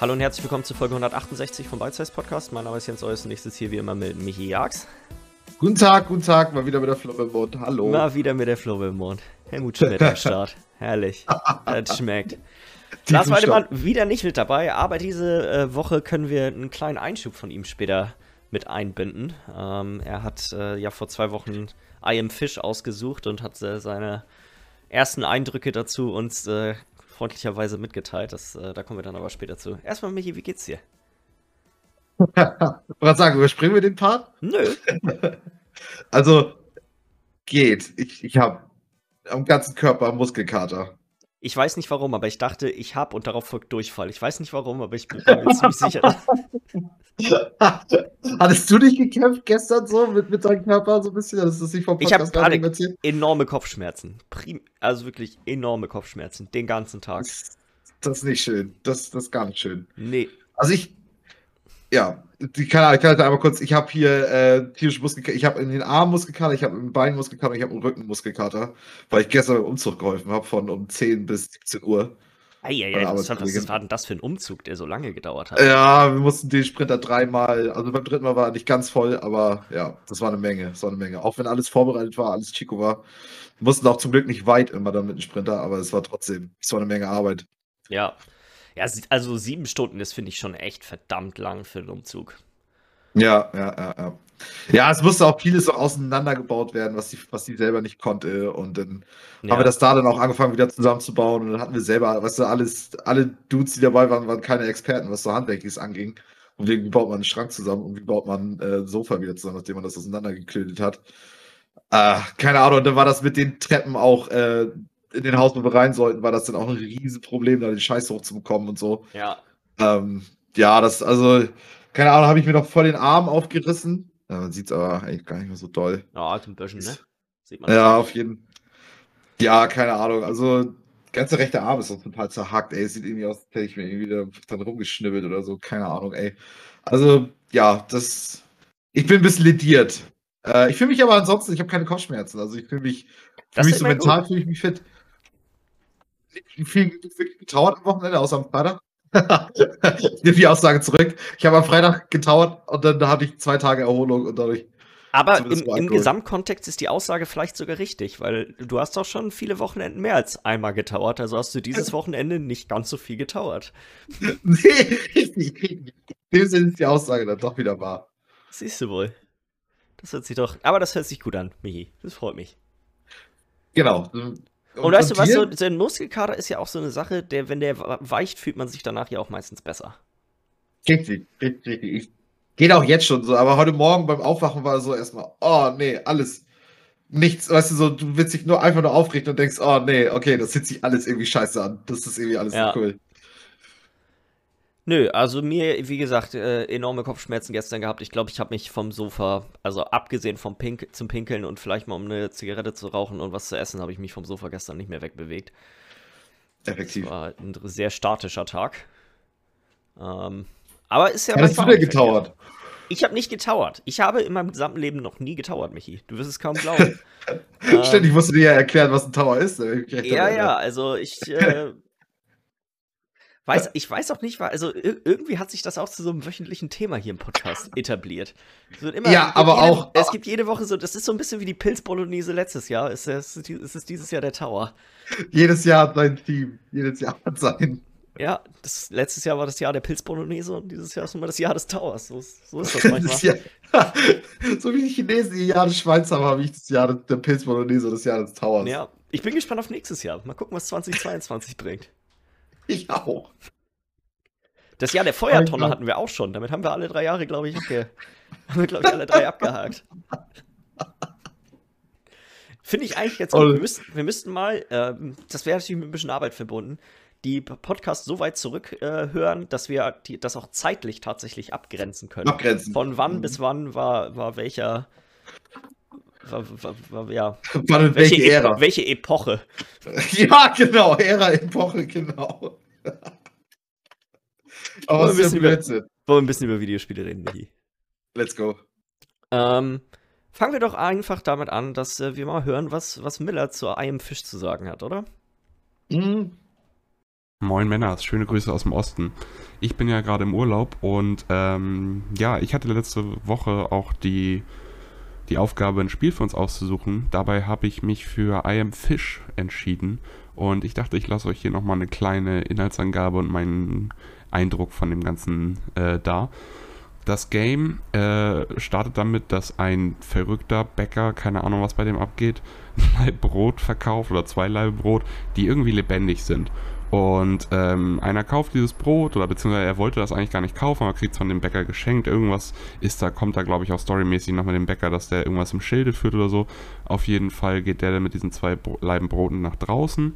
Hallo und herzlich willkommen zu Folge 168 vom Bite Size Podcast. Mein Name ist Jens Eus und ich sitze hier wie immer mit Michi Jags. Guten Tag, guten Tag, mal wieder mit der Flo im Mund. Hallo. Mal wieder mit der Flo im Mund. Helmut Schmidt am Start. Herrlich. Das schmeckt. Lars Weidemann wieder nicht mit dabei, aber diese äh, Woche können wir einen kleinen Einschub von ihm später mit einbinden. Ähm, er hat äh, ja vor zwei Wochen I Am Fish ausgesucht und hat äh, seine ersten Eindrücke dazu uns äh, freundlicherweise mitgeteilt. Das, äh, da kommen wir dann aber später zu. Erstmal, Michi, wie geht's dir? ich wollte sagen, überspringen wir den Part? Nö. also, geht. Ich, ich habe am ganzen Körper Muskelkater. Ich weiß nicht warum, aber ich dachte, ich habe und darauf folgt Durchfall. Ich weiß nicht warum, aber ich bin mir ziemlich sicher. Hattest du dich gekämpft gestern so mit, mit deinem Körper so ein bisschen? Das ist nicht vom Podcast ich habe gerade enorme Kopfschmerzen. Prim also wirklich enorme Kopfschmerzen. Den ganzen Tag. Das, das ist nicht schön. Das, das ist gar nicht schön. Nee. Also ich, ja, die, keine Ahnung, ich kann halt einmal kurz, ich habe hier äh, tierische Muskelkater, ich habe in den Armen Muskelkater, ich habe im Bein Muskelkater, ich habe im Rücken Muskelkater, weil ich gestern beim Umzug geholfen habe von um 10 bis 17 Uhr. Eieiei, was, was war denn das für ein Umzug, der so lange gedauert hat? Ja, wir mussten den Sprinter dreimal, also beim dritten Mal war er nicht ganz voll, aber ja, das war eine Menge, das war eine Menge. Auch wenn alles vorbereitet war, alles Chico war. Wir mussten auch zum Glück nicht weit immer dann mit dem Sprinter, aber es war trotzdem, es war eine Menge Arbeit. Ja, ja, also sieben Stunden ist, finde ich, schon echt verdammt lang für einen Umzug. Ja, ja, ja, ja. Ja, es musste auch vieles so auseinandergebaut werden, was sie was die selber nicht konnte. Und dann ja. haben wir das da dann auch angefangen, wieder zusammenzubauen. Und dann hatten wir selber, weißt du, alles, alle Dudes, die dabei waren, waren keine Experten, was so Handwerkliches anging. Und wie baut man einen Schrank zusammen und wie baut man äh, ein Sofa wieder zusammen, nachdem man das auseinandergeklötet hat. Äh, keine Ahnung, und dann war das mit den Treppen auch äh, in den Haus, wo wir rein sollten, war das dann auch ein Riesenproblem, da den Scheiß hochzubekommen und so. Ja. Ähm, ja, das, also, keine Ahnung, habe ich mir noch voll den Arm aufgerissen. Ja, man sieht es aber eigentlich gar nicht mehr so doll. Ja, ein bisschen, ne? Sieht man ja, auf jeden Fall. Ja, keine Ahnung. Also, ganze rechte Arm ist auch total zerhackt, ey. Es sieht irgendwie aus, als hätte ich mir irgendwie dann rumgeschnibbelt oder so. Keine Ahnung, ey. Also, ja, das. Ich bin ein bisschen lediert. Äh, ich fühle mich aber ansonsten, ich habe keine Kopfschmerzen. Also, ich fühle mich, fühl mich so mental, fühle ich mich fit viel wirklich getrauert am Wochenende, außer am Freitag. ich nehme die Aussage zurück. Ich habe am Freitag getrauert und dann hatte ich zwei Tage Erholung und dadurch. Aber im, im, Gesamtkontext ist die Aussage vielleicht sogar richtig, weil du hast doch schon viele Wochenenden mehr als einmal getauert. Also hast du dieses Wochenende nicht ganz so viel getauert. nee, richtig. In dem Sinne ist die Aussage dann doch wieder wahr. Siehst du wohl. Das hört sich doch. Aber das hört sich gut an, Michi. Das freut mich. Genau. Und, und weißt du was, so, so ein Muskelkater ist ja auch so eine Sache, der, wenn der weicht, fühlt man sich danach ja auch meistens besser. Richtig, richtig, richtig. Geht auch jetzt schon so, aber heute Morgen beim Aufwachen war so erstmal, oh nee, alles, nichts, weißt du, so, du willst dich nur einfach nur aufrichten und denkst, oh nee, okay, das fühlt sich alles irgendwie scheiße an. Das ist irgendwie alles ja. so cool. Nö, also mir, wie gesagt, äh, enorme Kopfschmerzen gestern gehabt. Ich glaube, ich habe mich vom Sofa, also abgesehen vom Pink zum Pinkeln und vielleicht mal um eine Zigarette zu rauchen und was zu essen, habe ich mich vom Sofa gestern nicht mehr wegbewegt. Effektiv. Das war ein sehr statischer Tag. Ähm, aber ist ja. Hast du denn getauert? Ich habe nicht getauert. Ich habe in meinem gesamten Leben noch nie getauert, Michi. Du wirst es kaum glauben. Ständig musst du dir ja erklären, was ein Tower ist. Ja, ja, also ich äh, Weiß, ich weiß auch nicht, also irgendwie hat sich das auch zu so einem wöchentlichen Thema hier im Podcast etabliert. Immer, ja, aber jede, auch. Es gibt jede Woche so, das ist so ein bisschen wie die Pilz-Bolognese letztes Jahr. Es ist, es ist dieses Jahr der Tower. Jedes Jahr hat sein Team. Jedes Jahr hat sein. Ja, das, letztes Jahr war das Jahr der Pilz-Bolognese und dieses Jahr ist immer das Jahr des Towers. So, so ist das manchmal. das Jahr, so wie die Chinesen ihr Jahr des Schweins haben, habe ich das Jahr der Pilz-Bolognese und das Jahr des Towers. Ja, ich bin gespannt auf nächstes Jahr. Mal gucken, was 2022 bringt. Ich auch. Das Jahr der Feuertonne hatten wir auch schon. Damit haben wir alle drei Jahre, glaube ich, abge haben wir, glaube ich, alle drei abgehakt. Finde ich eigentlich jetzt gut. Wir müssten, wir müssten mal, äh, das wäre natürlich mit ein bisschen Arbeit verbunden, die Podcasts so weit zurückhören, äh, dass wir die, das auch zeitlich tatsächlich abgrenzen können. Abgrenzen. Von wann mhm. bis wann war, war welcher. Ja. War welche, welche Ära? welche Epoche? Ja, genau, Ära, Epoche, genau. Aber wollen, wir ein über, wollen wir ein bisschen über Videospiele reden, Michi? Let's go. Ähm, fangen wir doch einfach damit an, dass äh, wir mal hören, was, was Miller zu I Am Fish zu sagen hat, oder? Mhm. Moin Männer, schöne Grüße aus dem Osten. Ich bin ja gerade im Urlaub und ähm, ja, ich hatte letzte Woche auch die, die Aufgabe, ein Spiel für uns auszusuchen. Dabei habe ich mich für I Am Fish entschieden und ich dachte, ich lasse euch hier nochmal eine kleine Inhaltsangabe und meinen Eindruck von dem Ganzen äh, da. Das Game äh, startet damit, dass ein verrückter Bäcker, keine Ahnung, was bei dem abgeht, ein Brot verkauft oder zwei Laibe Brot, die irgendwie lebendig sind. Und ähm, einer kauft dieses Brot oder beziehungsweise er wollte das eigentlich gar nicht kaufen, aber kriegt es von dem Bäcker geschenkt. Irgendwas ist da, kommt da glaube ich auch storymäßig noch mit dem Bäcker, dass der irgendwas im Schilde führt oder so. Auf jeden Fall geht der dann mit diesen zwei Leiben Broten nach draußen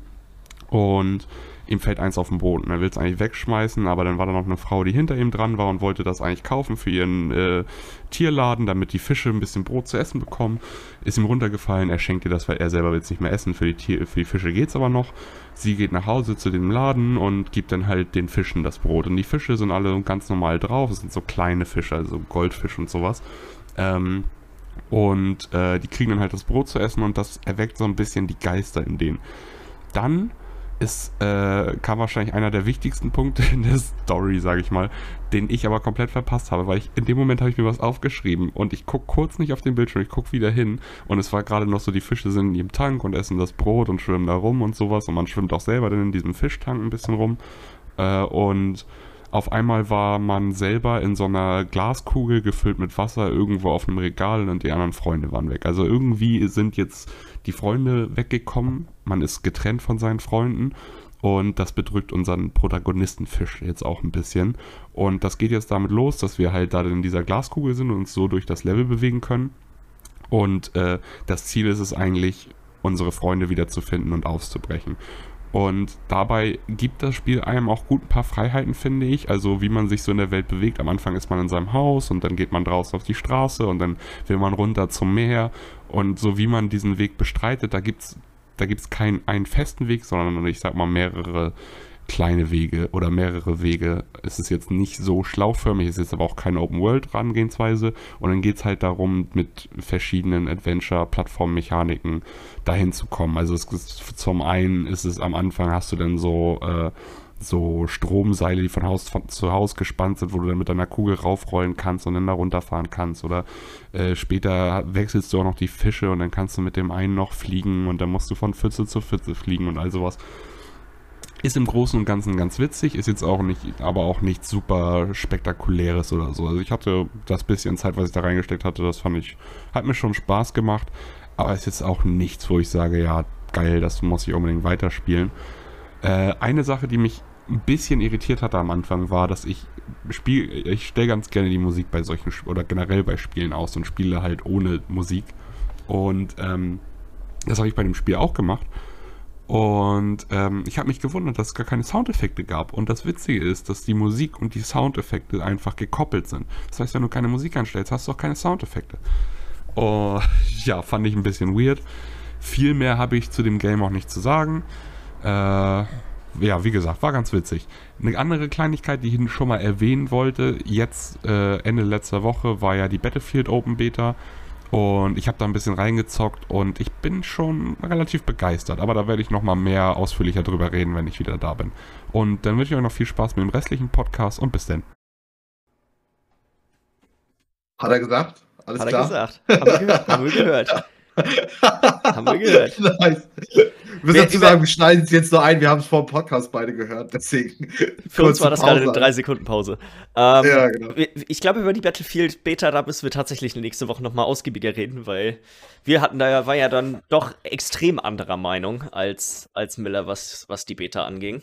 und ihm fällt eins auf den Boden. Er will es eigentlich wegschmeißen, aber dann war da noch eine Frau, die hinter ihm dran war und wollte das eigentlich kaufen für ihren äh, Tierladen, damit die Fische ein bisschen Brot zu essen bekommen. Ist ihm runtergefallen, er schenkt ihr das, weil er selber will es nicht mehr essen. Für die, Tier, für die Fische geht es aber noch. Sie geht nach Hause zu dem Laden und gibt dann halt den Fischen das Brot. Und die Fische sind alle ganz normal drauf. Es sind so kleine Fische, also Goldfisch und sowas. Ähm, und äh, die kriegen dann halt das Brot zu essen und das erweckt so ein bisschen die Geister in denen. Dann ist, äh, kam wahrscheinlich einer der wichtigsten Punkte in der Story, sage ich mal, den ich aber komplett verpasst habe, weil ich in dem Moment habe ich mir was aufgeschrieben und ich gucke kurz nicht auf den Bildschirm, ich gucke wieder hin und es war gerade noch so, die Fische sind in ihrem Tank und essen das Brot und schwimmen da rum und sowas und man schwimmt auch selber dann in diesem Fischtank ein bisschen rum äh, und auf einmal war man selber in so einer Glaskugel gefüllt mit Wasser irgendwo auf einem Regal und die anderen Freunde waren weg. Also irgendwie sind jetzt die Freunde weggekommen, man ist getrennt von seinen Freunden und das bedrückt unseren Protagonistenfisch jetzt auch ein bisschen. Und das geht jetzt damit los, dass wir halt da in dieser Glaskugel sind und uns so durch das Level bewegen können. Und äh, das Ziel ist es eigentlich, unsere Freunde wiederzufinden und auszubrechen. Und dabei gibt das Spiel einem auch gut ein paar Freiheiten, finde ich. Also wie man sich so in der Welt bewegt. Am Anfang ist man in seinem Haus und dann geht man draußen auf die Straße und dann will man runter zum Meer. Und so wie man diesen Weg bestreitet, da gibt es da gibt's keinen einen festen Weg, sondern ich sag mal mehrere kleine Wege oder mehrere Wege. Es ist jetzt nicht so schlauchförmig, es ist jetzt aber auch keine Open-World-Rangehensweise. Und dann geht es halt darum, mit verschiedenen Adventure-Plattform-Mechaniken dahin zu kommen. Also es ist, zum einen ist es am Anfang hast du dann so, äh, so Stromseile, die von Haus von, zu Haus gespannt sind, wo du dann mit deiner Kugel raufrollen kannst und dann da runterfahren kannst. Oder äh, später wechselst du auch noch die Fische und dann kannst du mit dem einen noch fliegen und dann musst du von Pfütze zu Pfütze fliegen und all sowas. Ist im Großen und Ganzen ganz witzig, ist jetzt auch nicht, aber auch nichts super spektakuläres oder so. Also ich hatte das bisschen Zeit, was ich da reingesteckt hatte, das fand ich, hat mir schon Spaß gemacht, aber ist jetzt auch nichts, wo ich sage, ja, geil, das muss ich unbedingt weiterspielen. Äh, eine Sache, die mich ein bisschen irritiert hatte am Anfang, war, dass ich spiele, ich stelle ganz gerne die Musik bei solchen, oder generell bei Spielen aus und spiele halt ohne Musik. Und ähm, das habe ich bei dem Spiel auch gemacht. Und ähm, ich habe mich gewundert, dass es gar keine Soundeffekte gab. Und das Witzige ist, dass die Musik und die Soundeffekte einfach gekoppelt sind. Das heißt, wenn du keine Musik anstellst, hast du auch keine Soundeffekte. Oh, ja, fand ich ein bisschen weird. Viel mehr habe ich zu dem Game auch nicht zu sagen. Äh, ja, wie gesagt, war ganz witzig. Eine andere Kleinigkeit, die ich schon mal erwähnen wollte, jetzt äh, Ende letzter Woche war ja die Battlefield Open Beta. Und ich habe da ein bisschen reingezockt und ich bin schon relativ begeistert. Aber da werde ich nochmal mehr ausführlicher drüber reden, wenn ich wieder da bin. Und dann wünsche ich euch noch viel Spaß mit dem restlichen Podcast und bis dann. Hat er gesagt? Alles Hat klar? Hat er gesagt. Haben wir gehört. Haben wir gehört. haben wir gehört. Nice. Wir müssen dazu sagen, wir schneiden es jetzt nur ein. Wir haben es vor dem Podcast beide gehört. Deswegen. Für uns war das gerade eine 3 Sekunden Pause. Ähm, ja, genau. Ich glaube, über die Battlefield Beta, da müssen wir tatsächlich nächste Woche nochmal ausgiebiger reden, weil wir hatten da ja, war ja dann doch extrem anderer Meinung als, als Miller, was, was die Beta anging.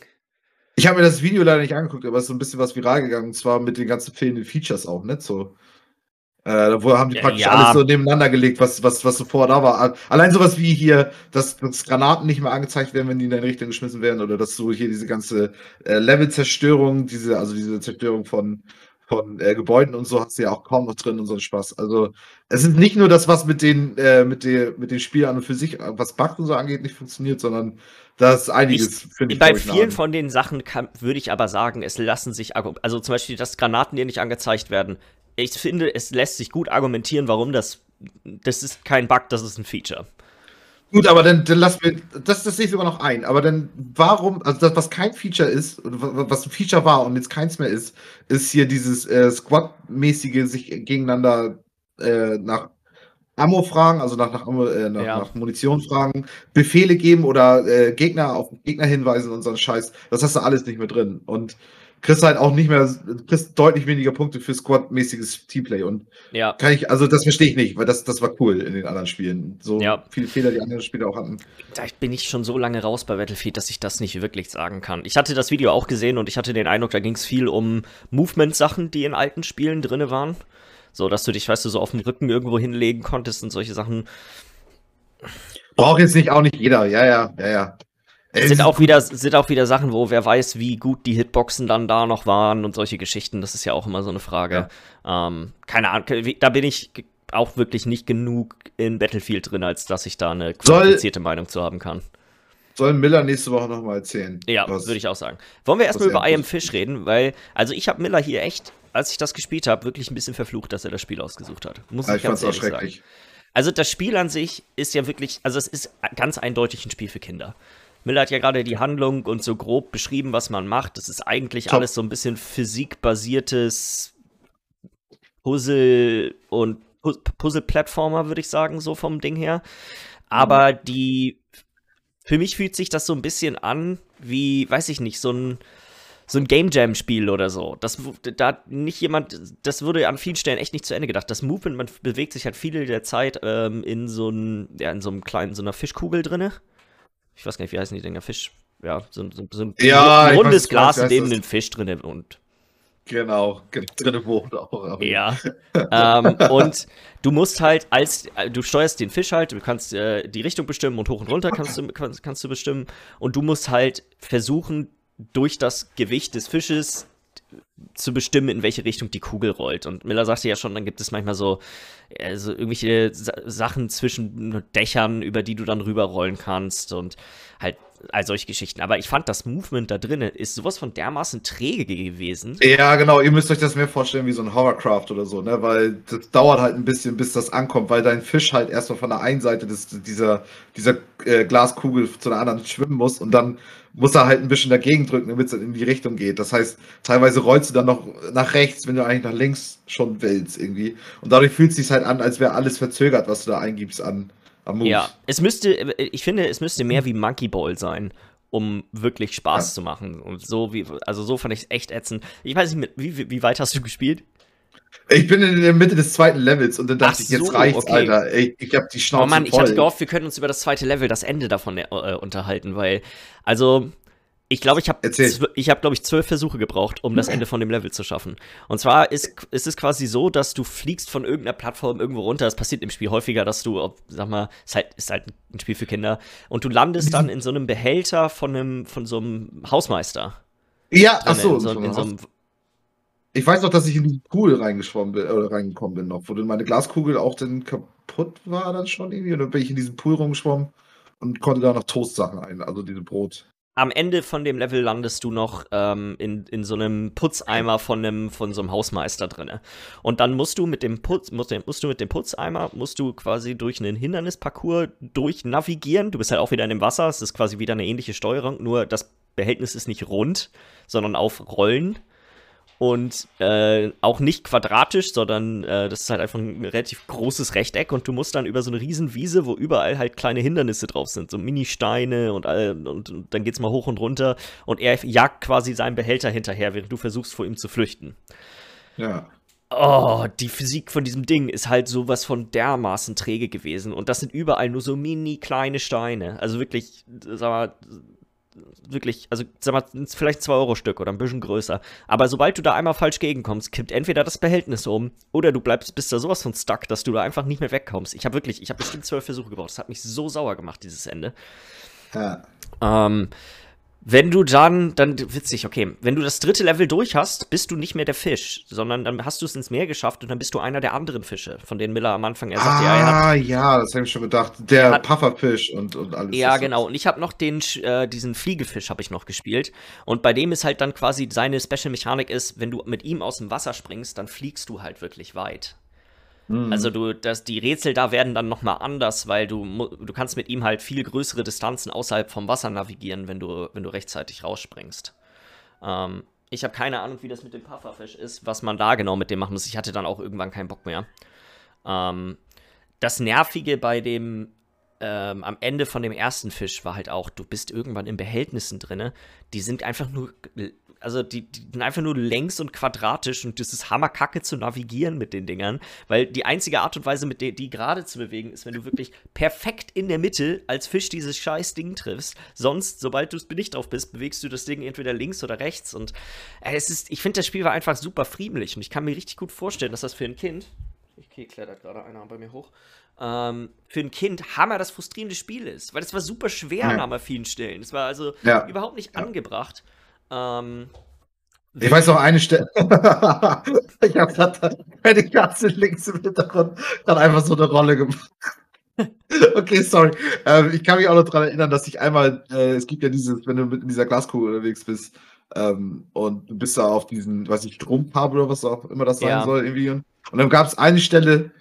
Ich habe mir das Video leider nicht angeguckt, aber es ist so ein bisschen was viral gegangen. Und zwar mit den ganzen fehlenden Features auch, nicht so. Äh, wo haben die praktisch ja. alles so nebeneinander gelegt, was, was, was so vorher da war. Allein sowas wie hier, dass, dass Granaten nicht mehr angezeigt werden, wenn die in deine Richtung geschmissen werden, oder dass du hier diese ganze äh, Level-Zerstörung, diese, also diese Zerstörung von, von äh, Gebäuden und so hast du ja auch kaum noch drin und so ein Spaß. Also es ist nicht nur das, was mit den, äh, mit den, mit den Spielern und für sich, was Bugs und so angeht, nicht funktioniert, sondern da ist einiges, finde ich. Bei vielen von den Sachen würde ich aber sagen, es lassen sich, also zum Beispiel, dass Granaten dir nicht angezeigt werden, ich finde, es lässt sich gut argumentieren, warum das. Das ist kein Bug, das ist ein Feature. Gut, aber dann, dann lass mir, das, das sehe ich sogar noch ein. Aber dann, warum, also das, was kein Feature ist, was ein Feature war und jetzt keins mehr ist, ist hier dieses äh, Squad-mäßige sich gegeneinander äh, nach Ammo fragen, also nach, nach, äh, nach, ja. nach, Munition fragen, Befehle geben oder äh, Gegner auf Gegner hinweisen und so einen Scheiß. Das hast du alles nicht mehr drin. Und kriegst halt auch nicht mehr, kriegst deutlich weniger Punkte für Squad-mäßiges Teamplay. Und ja. kann ich, also das verstehe ich nicht, weil das, das war cool in den anderen Spielen. So ja. viele Fehler, die andere Spiele auch hatten. Da bin ich schon so lange raus bei Battlefield, dass ich das nicht wirklich sagen kann. Ich hatte das Video auch gesehen und ich hatte den Eindruck, da ging es viel um Movement-Sachen, die in alten Spielen drin waren. So, dass du dich, weißt du, so auf dem Rücken irgendwo hinlegen konntest und solche Sachen. Braucht jetzt nicht auch nicht jeder, ja, ja, ja, ja. Es sind auch, wieder, sind auch wieder Sachen, wo wer weiß, wie gut die Hitboxen dann da noch waren und solche Geschichten. Das ist ja auch immer so eine Frage. Ja. Ähm, keine Ahnung, da bin ich auch wirklich nicht genug in Battlefield drin, als dass ich da eine qualifizierte Meinung zu haben kann. Soll Miller nächste Woche nochmal erzählen? Ja, würde ich auch sagen. Wollen wir erstmal über I Am Fish reden? Weil, also ich habe Miller hier echt als ich das gespielt habe, wirklich ein bisschen verflucht, dass er das Spiel ausgesucht hat. Muss ja, ich, ich ganz ehrlich sagen. Also das Spiel an sich ist ja wirklich, also es ist ganz eindeutig ein Spiel für Kinder. Miller hat ja gerade die Handlung und so grob beschrieben, was man macht. Das ist eigentlich Top. alles so ein bisschen physikbasiertes Puzzle und Puzzle-Plattformer, würde ich sagen, so vom Ding her. Aber mhm. die, für mich fühlt sich das so ein bisschen an wie, weiß ich nicht, so ein so ein Game Jam Spiel oder so. Das da nicht jemand, das wurde an vielen Stellen echt nicht zu Ende gedacht. Das Movement, man bewegt sich halt viele der Zeit ähm, in so ein, ja, in so einem kleinen, so einer Fischkugel drinne. Ich weiß gar nicht, wie heißen die Dinger? Fisch, ja, so, so, so ein ja, rundes weiß, Glas, in dem ein Fisch drinne und Genau, drinne wohnt auch. Ja. ähm, und du musst halt als, du steuerst den Fisch halt, du kannst äh, die Richtung bestimmen und hoch und runter kannst du, kannst, kannst du bestimmen. Und du musst halt versuchen, durch das Gewicht des Fisches zu bestimmen, in welche Richtung die Kugel rollt. Und Miller sagte ja schon, dann gibt es manchmal so also irgendwelche Sachen zwischen Dächern, über die du dann rüberrollen kannst und halt all solche Geschichten. Aber ich fand, das Movement da drinnen ist sowas von dermaßen träge gewesen. Ja, genau. Ihr müsst euch das mehr vorstellen wie so ein Hovercraft oder so, ne? Weil das dauert halt ein bisschen, bis das ankommt, weil dein Fisch halt erstmal von der einen Seite des, dieser, dieser äh, Glaskugel zu der anderen schwimmen muss und dann muss er halt ein bisschen dagegen drücken, damit es in die Richtung geht. Das heißt, teilweise rollst du dann noch nach rechts, wenn du eigentlich nach links schon willst irgendwie. Und dadurch fühlt es sich halt an, als wäre alles verzögert, was du da eingibst an, an Moves. Ja, es müsste, ich finde, es müsste mehr wie Monkey Ball sein, um wirklich Spaß ja. zu machen. Und so wie, also so fand ich es echt ätzend. Ich weiß nicht, wie, wie weit hast du gespielt? Ich bin in der Mitte des zweiten Levels und dann dachte Ach ich, jetzt so, reicht's, okay. Alter. Ich, ich hab die Schnauze Oh Mann, voll. ich hatte gehofft, wir können uns über das zweite Level, das Ende davon äh, unterhalten, weil, also, ich glaube, ich habe ich habe glaube ich zwölf Versuche gebraucht, um das Ende von dem Level zu schaffen. Und zwar ist, ist es quasi so, dass du fliegst von irgendeiner Plattform irgendwo runter. Das passiert im Spiel häufiger, dass du, sag mal, ist halt, ist halt ein Spiel für Kinder und du landest dann in so einem Behälter von einem von so einem Hausmeister. Ja, ach so, in so, in so einem ich weiß noch, dass ich in den Pool reingeschwommen bin, oder reingekommen bin noch, wo meine Glaskugel auch dann kaputt war dann schon irgendwie. Und dann bin ich in diesen Pool rumgeschwommen und konnte da noch Toastsachen ein, also diese Brot. Am Ende von dem Level landest du noch ähm, in, in so einem Putzeimer von, einem, von so einem Hausmeister drin. Und dann musst du mit dem Putz, musst, musst du mit dem Putzeimer, musst du quasi durch einen Hindernisparcours durchnavigieren. Du bist halt auch wieder in dem Wasser, es ist quasi wieder eine ähnliche Steuerung, nur das Behältnis ist nicht rund, sondern auf Rollen und äh, auch nicht quadratisch, sondern äh, das ist halt einfach ein relativ großes Rechteck und du musst dann über so eine riesen Wiese, wo überall halt kleine Hindernisse drauf sind, so Mini-Steine und, und, und dann geht's mal hoch und runter und er jagt quasi seinen Behälter hinterher, während du versuchst vor ihm zu flüchten. Ja. Oh, die Physik von diesem Ding ist halt sowas von dermaßen träge gewesen und das sind überall nur so mini kleine Steine, also wirklich, sag mal, wirklich, also sag mal, vielleicht 2 Euro Stück oder ein bisschen größer. Aber sobald du da einmal falsch gegenkommst, kippt entweder das Behältnis um oder du bleibst, bist da sowas von stuck, dass du da einfach nicht mehr wegkommst. Ich habe wirklich, ich habe bestimmt zwölf Versuche gebraucht. Das hat mich so sauer gemacht, dieses Ende. Ja. Ähm, wenn du dann, dann witzig, okay, wenn du das dritte Level durch hast, bist du nicht mehr der Fisch, sondern dann hast du es ins Meer geschafft und dann bist du einer der anderen Fische, von denen Miller am Anfang er sagte, ah, ja, er hat, ah, ja, das habe ich schon gedacht, der hat, Pufferfisch und, und alles. Ja, genau, und ich habe noch den, äh, diesen Fliegefisch habe ich noch gespielt und bei dem ist halt dann quasi seine Special Mechanik ist, wenn du mit ihm aus dem Wasser springst, dann fliegst du halt wirklich weit. Mhm. Also du, das, die Rätsel da werden dann nochmal anders, weil du, du kannst mit ihm halt viel größere Distanzen außerhalb vom Wasser navigieren, wenn du, wenn du rechtzeitig rausspringst. Ähm, ich habe keine Ahnung, wie das mit dem Pufferfisch ist, was man da genau mit dem machen muss. Ich hatte dann auch irgendwann keinen Bock mehr. Ähm, das Nervige bei dem ähm, am Ende von dem ersten Fisch war halt auch, du bist irgendwann in Behältnissen drin, die sind einfach nur also die, die sind einfach nur längs und quadratisch und das ist hammerkacke zu navigieren mit den Dingern, weil die einzige Art und Weise, mit der die gerade zu bewegen, ist, wenn du wirklich perfekt in der Mitte als Fisch dieses scheiß Ding triffst. Sonst, sobald du es nicht drauf bist, bewegst du das Ding entweder links oder rechts und äh, es ist, ich finde, das Spiel war einfach super friemlich und ich kann mir richtig gut vorstellen, dass das für ein Kind, ich klettert gerade einer bei mir hoch, ähm, für ein Kind Hammer das frustrierende Spiel ist, weil es war super schwer ja. an vielen Stellen. Es war also ja. überhaupt nicht ja. angebracht. Ähm, ich weiß noch eine Stelle. ich habe gerade meine Katze links im Hintergrund dann einfach so eine Rolle gemacht. okay, sorry. Ähm, ich kann mich auch noch daran erinnern, dass ich einmal, äh, es gibt ja dieses, wenn du mit in dieser Glaskugel unterwegs bist ähm, und du bist da auf diesen, weiß ich, Stromkabel oder was auch immer das sein ja. soll, irgendwie. Und dann gab es eine Stelle,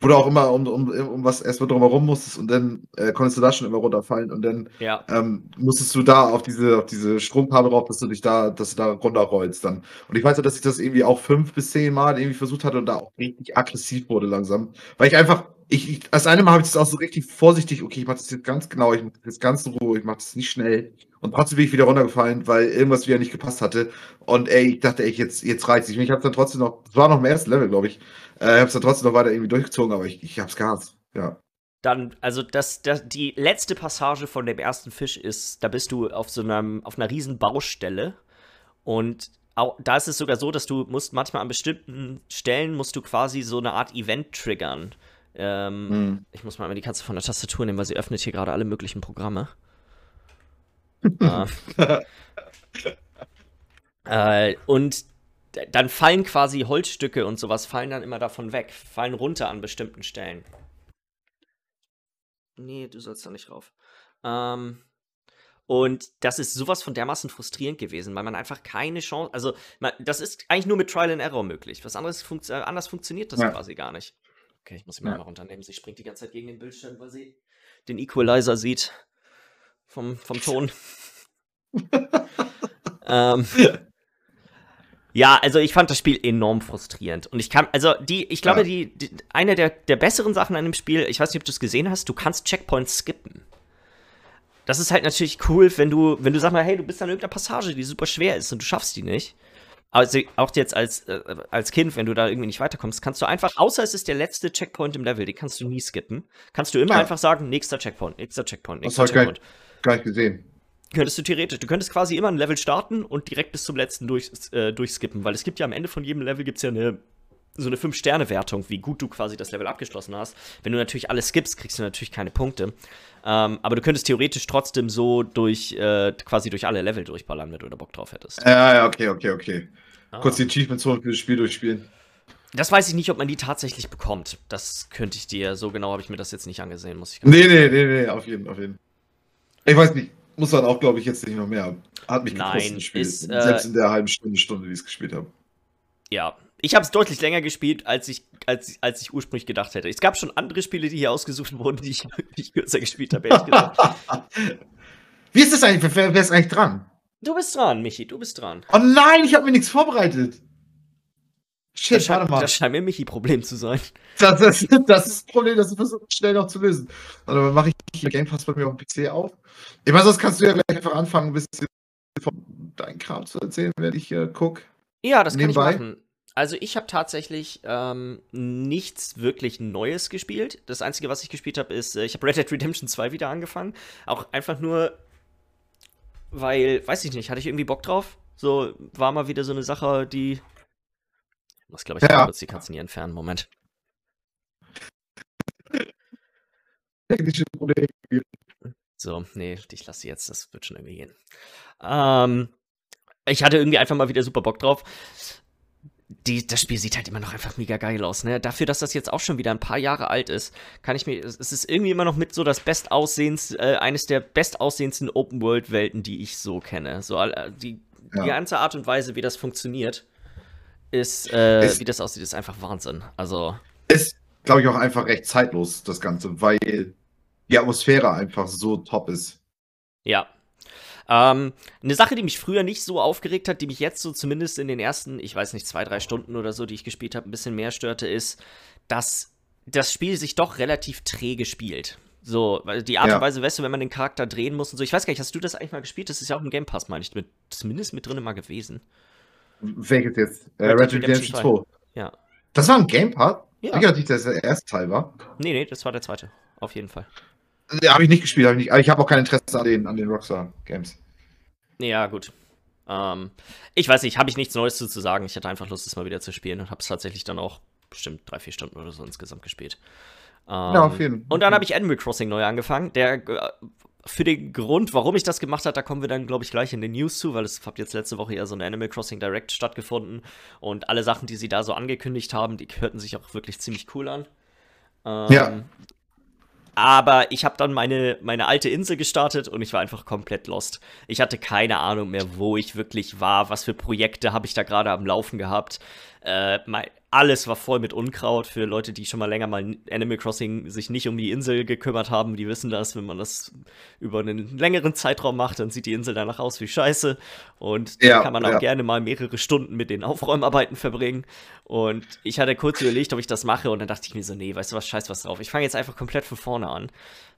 wo du auch immer um, um, um was erstmal drumherum musstest und dann äh, konntest du da schon immer runterfallen und dann ja. ähm, musstest du da auf diese, auf diese Stromkabel rauf, dass du dich da, dass du da runterrollst dann. Und ich weiß ja, dass ich das irgendwie auch fünf bis zehn Mal irgendwie versucht hatte und da auch richtig aggressiv wurde langsam. Weil ich einfach, ich, ich als eine Mal habe ich das auch so richtig vorsichtig, okay, ich mach das jetzt ganz genau, ich mach das jetzt ganz in Ruhe, ich mach das nicht schnell. Und trotzdem bin ich wieder runtergefallen, weil irgendwas wieder nicht gepasst hatte. Und ey, ich dachte, ey, jetzt, jetzt reizt ich habe dann trotzdem noch, das war noch im ersten Level, glaube ich. Äh, ich habe es dann trotzdem noch weiter irgendwie durchgezogen, aber ich, ich habe es gehasst. Ja. Dann, also das, das, die letzte Passage von dem ersten Fisch ist, da bist du auf so einem, auf einer riesen Baustelle und auch, da ist es sogar so, dass du musst manchmal an bestimmten Stellen musst du quasi so eine Art Event triggern. Ähm, hm. Ich muss mal die Katze von der Tastatur nehmen, weil sie öffnet hier gerade alle möglichen Programme. Äh, äh, und dann fallen quasi Holzstücke und sowas fallen dann immer davon weg, fallen runter an bestimmten Stellen. Nee, du sollst da nicht rauf. Ähm, und das ist sowas von dermaßen frustrierend gewesen, weil man einfach keine Chance, also man, das ist eigentlich nur mit Trial and Error möglich. Was anderes funkt, äh, anders funktioniert das ja. quasi gar nicht. Okay, ich muss sie mal ja. runternehmen. Sie springt die ganze Zeit gegen den Bildschirm, weil sie den Equalizer sieht vom, vom Ton. ähm, ja, also ich fand das Spiel enorm frustrierend. Und ich kann, also die, ich glaube, ja. die, die, eine der, der besseren Sachen an dem Spiel, ich weiß nicht, ob du es gesehen hast, du kannst Checkpoints skippen. Das ist halt natürlich cool, wenn du, wenn du sag mal, hey, du bist an irgendeiner Passage, die super schwer ist und du schaffst die nicht. Also auch jetzt als, äh, als Kind, wenn du da irgendwie nicht weiterkommst, kannst du einfach, außer es ist der letzte Checkpoint im Level, den kannst du nie skippen, kannst du immer ja. einfach sagen, nächster Checkpoint, nächster Checkpoint, nächster das Checkpoint. Gar nicht gesehen könntest du theoretisch, du könntest quasi immer ein Level starten und direkt bis zum letzten durch, äh, durchskippen, weil es gibt ja am Ende von jedem Level gibt's ja eine so eine 5-Sterne-Wertung, wie gut du quasi das Level abgeschlossen hast. Wenn du natürlich alles skippst, kriegst du natürlich keine Punkte. Ähm, aber du könntest theoretisch trotzdem so durch, äh, quasi durch alle Level durchballern, wenn du da Bock drauf hättest. Ja, ja, okay, okay, okay. Ah. Kurz die Achievement-Zone für das Spiel durchspielen. Das weiß ich nicht, ob man die tatsächlich bekommt. Das könnte ich dir, so genau habe ich mir das jetzt nicht angesehen, muss ich Nee, nee, nee, nee, auf jeden, auf jeden. Ich weiß nicht, muss man auch, glaube ich, jetzt nicht noch mehr. Hat mich Nein, gespielt. Ist, äh, Selbst in der halben Stunde, Stunde, die ich es gespielt habe. Ja, ich habe es deutlich länger gespielt, als ich, als, als ich ursprünglich gedacht hätte. Es gab schon andere Spiele, die hier ausgesucht wurden, die ich, die ich kürzer gespielt habe, ehrlich gesagt. Wie ist das eigentlich? Wer, wer ist eigentlich dran? Du bist dran, Michi, du bist dran. Oh nein, ich habe mir nichts vorbereitet. Shit, das warte mal. Das scheint mir Michi-Problem zu sein. Das ist, das ist das Problem, das versucht schnell noch zu lösen. Also dann mache ich hier Game Pass bei mir auf dem PC auf. Ich meine, sonst kannst du ja gleich einfach anfangen, ein bisschen von deinem Kram zu erzählen, während ich hier gucke. Ja, das Nebenbei. kann ich machen. Also ich habe tatsächlich ähm, nichts wirklich Neues gespielt. Das Einzige, was ich gespielt habe, ist, äh, ich habe Red Dead Redemption 2 wieder angefangen. Auch einfach nur, weil, weiß ich nicht, hatte ich irgendwie Bock drauf. So war mal wieder so eine Sache, die. Muss, glaube ich, ja. kurz die Katzen hier entfernen. Moment. Technische Probleme. So, nee, ich lasse sie jetzt, das wird schon irgendwie gehen. Ähm, ich hatte irgendwie einfach mal wieder super Bock drauf. Die, das Spiel sieht halt immer noch einfach mega geil aus, ne? Dafür, dass das jetzt auch schon wieder ein paar Jahre alt ist, kann ich mir. Es ist irgendwie immer noch mit so das bestaussehendste, äh, eines der bestaussehendsten Open-World-Welten, die ich so kenne. So, äh, die, ja. die ganze Art und Weise, wie das funktioniert, ist, äh, wie das aussieht, ist einfach Wahnsinn. Also. Es, glaube ich, auch einfach recht zeitlos, das Ganze, weil die Atmosphäre einfach so top ist. Ja. Ähm, eine Sache, die mich früher nicht so aufgeregt hat, die mich jetzt so zumindest in den ersten, ich weiß nicht, zwei, drei Stunden oder so, die ich gespielt habe, ein bisschen mehr störte, ist, dass das Spiel sich doch relativ träge spielt. So, weil die Art ja. und Weise, weißt du, wenn man den Charakter drehen muss und so. Ich weiß gar nicht, hast du das eigentlich mal gespielt? Das ist ja auch im Game Pass, meine ich, mit, zumindest mit drin mal gewesen. Welches jetzt? Äh, Red Dead Redemption 2. Ja. Das war im Game Pass? Ja. Ich dachte, dass das der erste Teil war. Nee, nee, das war der zweite. Auf jeden Fall. Ja, habe ich nicht gespielt, hab ich nicht. Aber ich habe auch kein Interesse an den, an den Rockstar Games. Ja, gut. Ähm, ich weiß nicht, habe ich nichts Neues zu sagen. Ich hatte einfach Lust, es mal wieder zu spielen und habe es tatsächlich dann auch bestimmt drei, vier Stunden oder so insgesamt gespielt. Ähm, ja, auf jeden Fall. Und dann habe ich Animal Crossing neu angefangen. Der äh, für den Grund, warum ich das gemacht habe, da kommen wir dann, glaube ich, gleich in den News zu, weil es hat jetzt letzte Woche ja so ein Animal Crossing Direct stattgefunden und alle Sachen, die sie da so angekündigt haben, die hörten sich auch wirklich ziemlich cool an. Ähm, ja. Aber ich habe dann meine, meine alte Insel gestartet und ich war einfach komplett lost. Ich hatte keine Ahnung mehr, wo ich wirklich war, was für Projekte habe ich da gerade am Laufen gehabt. Äh, mein, alles war voll mit Unkraut für Leute, die schon mal länger mal Animal Crossing sich nicht um die Insel gekümmert haben. Die wissen das, wenn man das über einen längeren Zeitraum macht, dann sieht die Insel danach aus wie Scheiße. Und ja, kann man auch ja. gerne mal mehrere Stunden mit den Aufräumarbeiten verbringen. Und ich hatte kurz überlegt, ob ich das mache. Und dann dachte ich mir so, nee, weißt du was, scheiß was drauf. Ich fange jetzt einfach komplett von vorne an.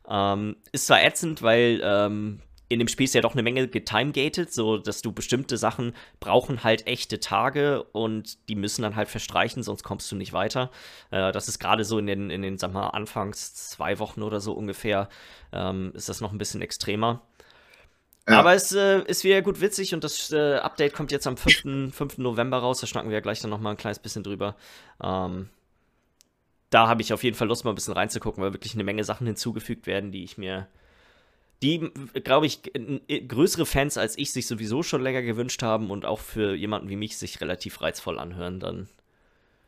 Ähm, ist zwar ätzend, weil ähm, in dem Spiel ist ja doch eine Menge getimegated, so dass du bestimmte Sachen brauchen halt echte Tage und die müssen dann halt verstreichen, sonst kommst du nicht weiter. Äh, das ist gerade so in den, in den, sag mal, anfangs zwei Wochen oder so ungefähr, ähm, ist das noch ein bisschen extremer. Ja. Aber es äh, ist wieder gut witzig und das äh, Update kommt jetzt am 5. 5. November raus. Da schnacken wir ja gleich dann nochmal ein kleines bisschen drüber. Ähm, da habe ich auf jeden Fall Lust, mal ein bisschen reinzugucken, weil wirklich eine Menge Sachen hinzugefügt werden, die ich mir die, glaube ich, größere Fans als ich sich sowieso schon länger gewünscht haben und auch für jemanden wie mich sich relativ reizvoll anhören, dann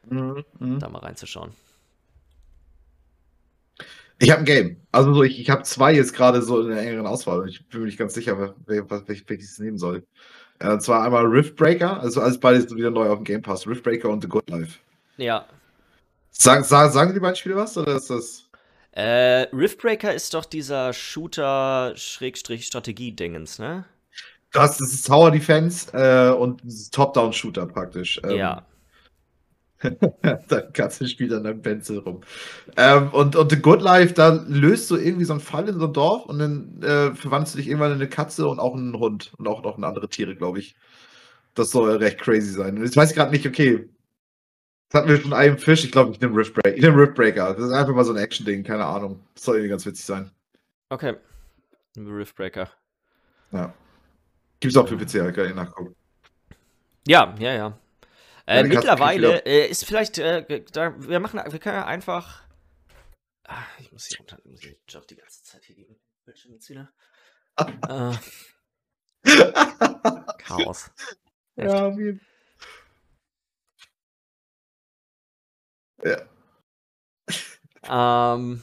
mhm. mhm. da mal reinzuschauen. Ich habe ein Game. Also so, ich, ich habe zwei jetzt gerade so in der engeren Auswahl. Ich bin mir nicht ganz sicher, welches ich nehmen soll. Äh, und zwar einmal Riftbreaker, also alles beides wieder neu auf dem Game Pass. Riftbreaker und The Good Life. Ja. Sagen, sagen, sagen die beiden Spiele was oder ist das? Äh, Riftbreaker ist doch dieser Shooter-Strategie-Dingens, ne? Das, das ist Tower Defense äh, und Top-Down-Shooter praktisch. Ähm, ja. Dein ganze Spiel an deinem Pencil rum. Ähm, und, und The Good Life, da löst du irgendwie so einen Fall in so ein Dorf und dann äh, verwandelst du dich irgendwann in eine Katze und auch einen Hund und auch noch in andere Tiere, glaube ich. Das soll recht crazy sein. Und jetzt weiß ich gerade nicht, okay, das hatten wir von einem Fisch. Ich glaube, ich nehme Riftbreaker. Ich nehme Riftbreaker. Das ist einfach mal so ein Action-Ding. Keine Ahnung. Das soll irgendwie ganz witzig sein. Okay. Riftbreaker. Ja. Gibt's auch für PC, kann ich nachgucken. Ja, ja, ja. Äh, ja mittlerweile äh, ist vielleicht, äh, da, wir machen, wir können ja einfach. Ah, ich muss hier runter, muss ich doch die ganze Zeit hier gegen Bildschirm jetzt wieder. äh, Chaos. Ja, auf jeden Fall. Ja. ähm,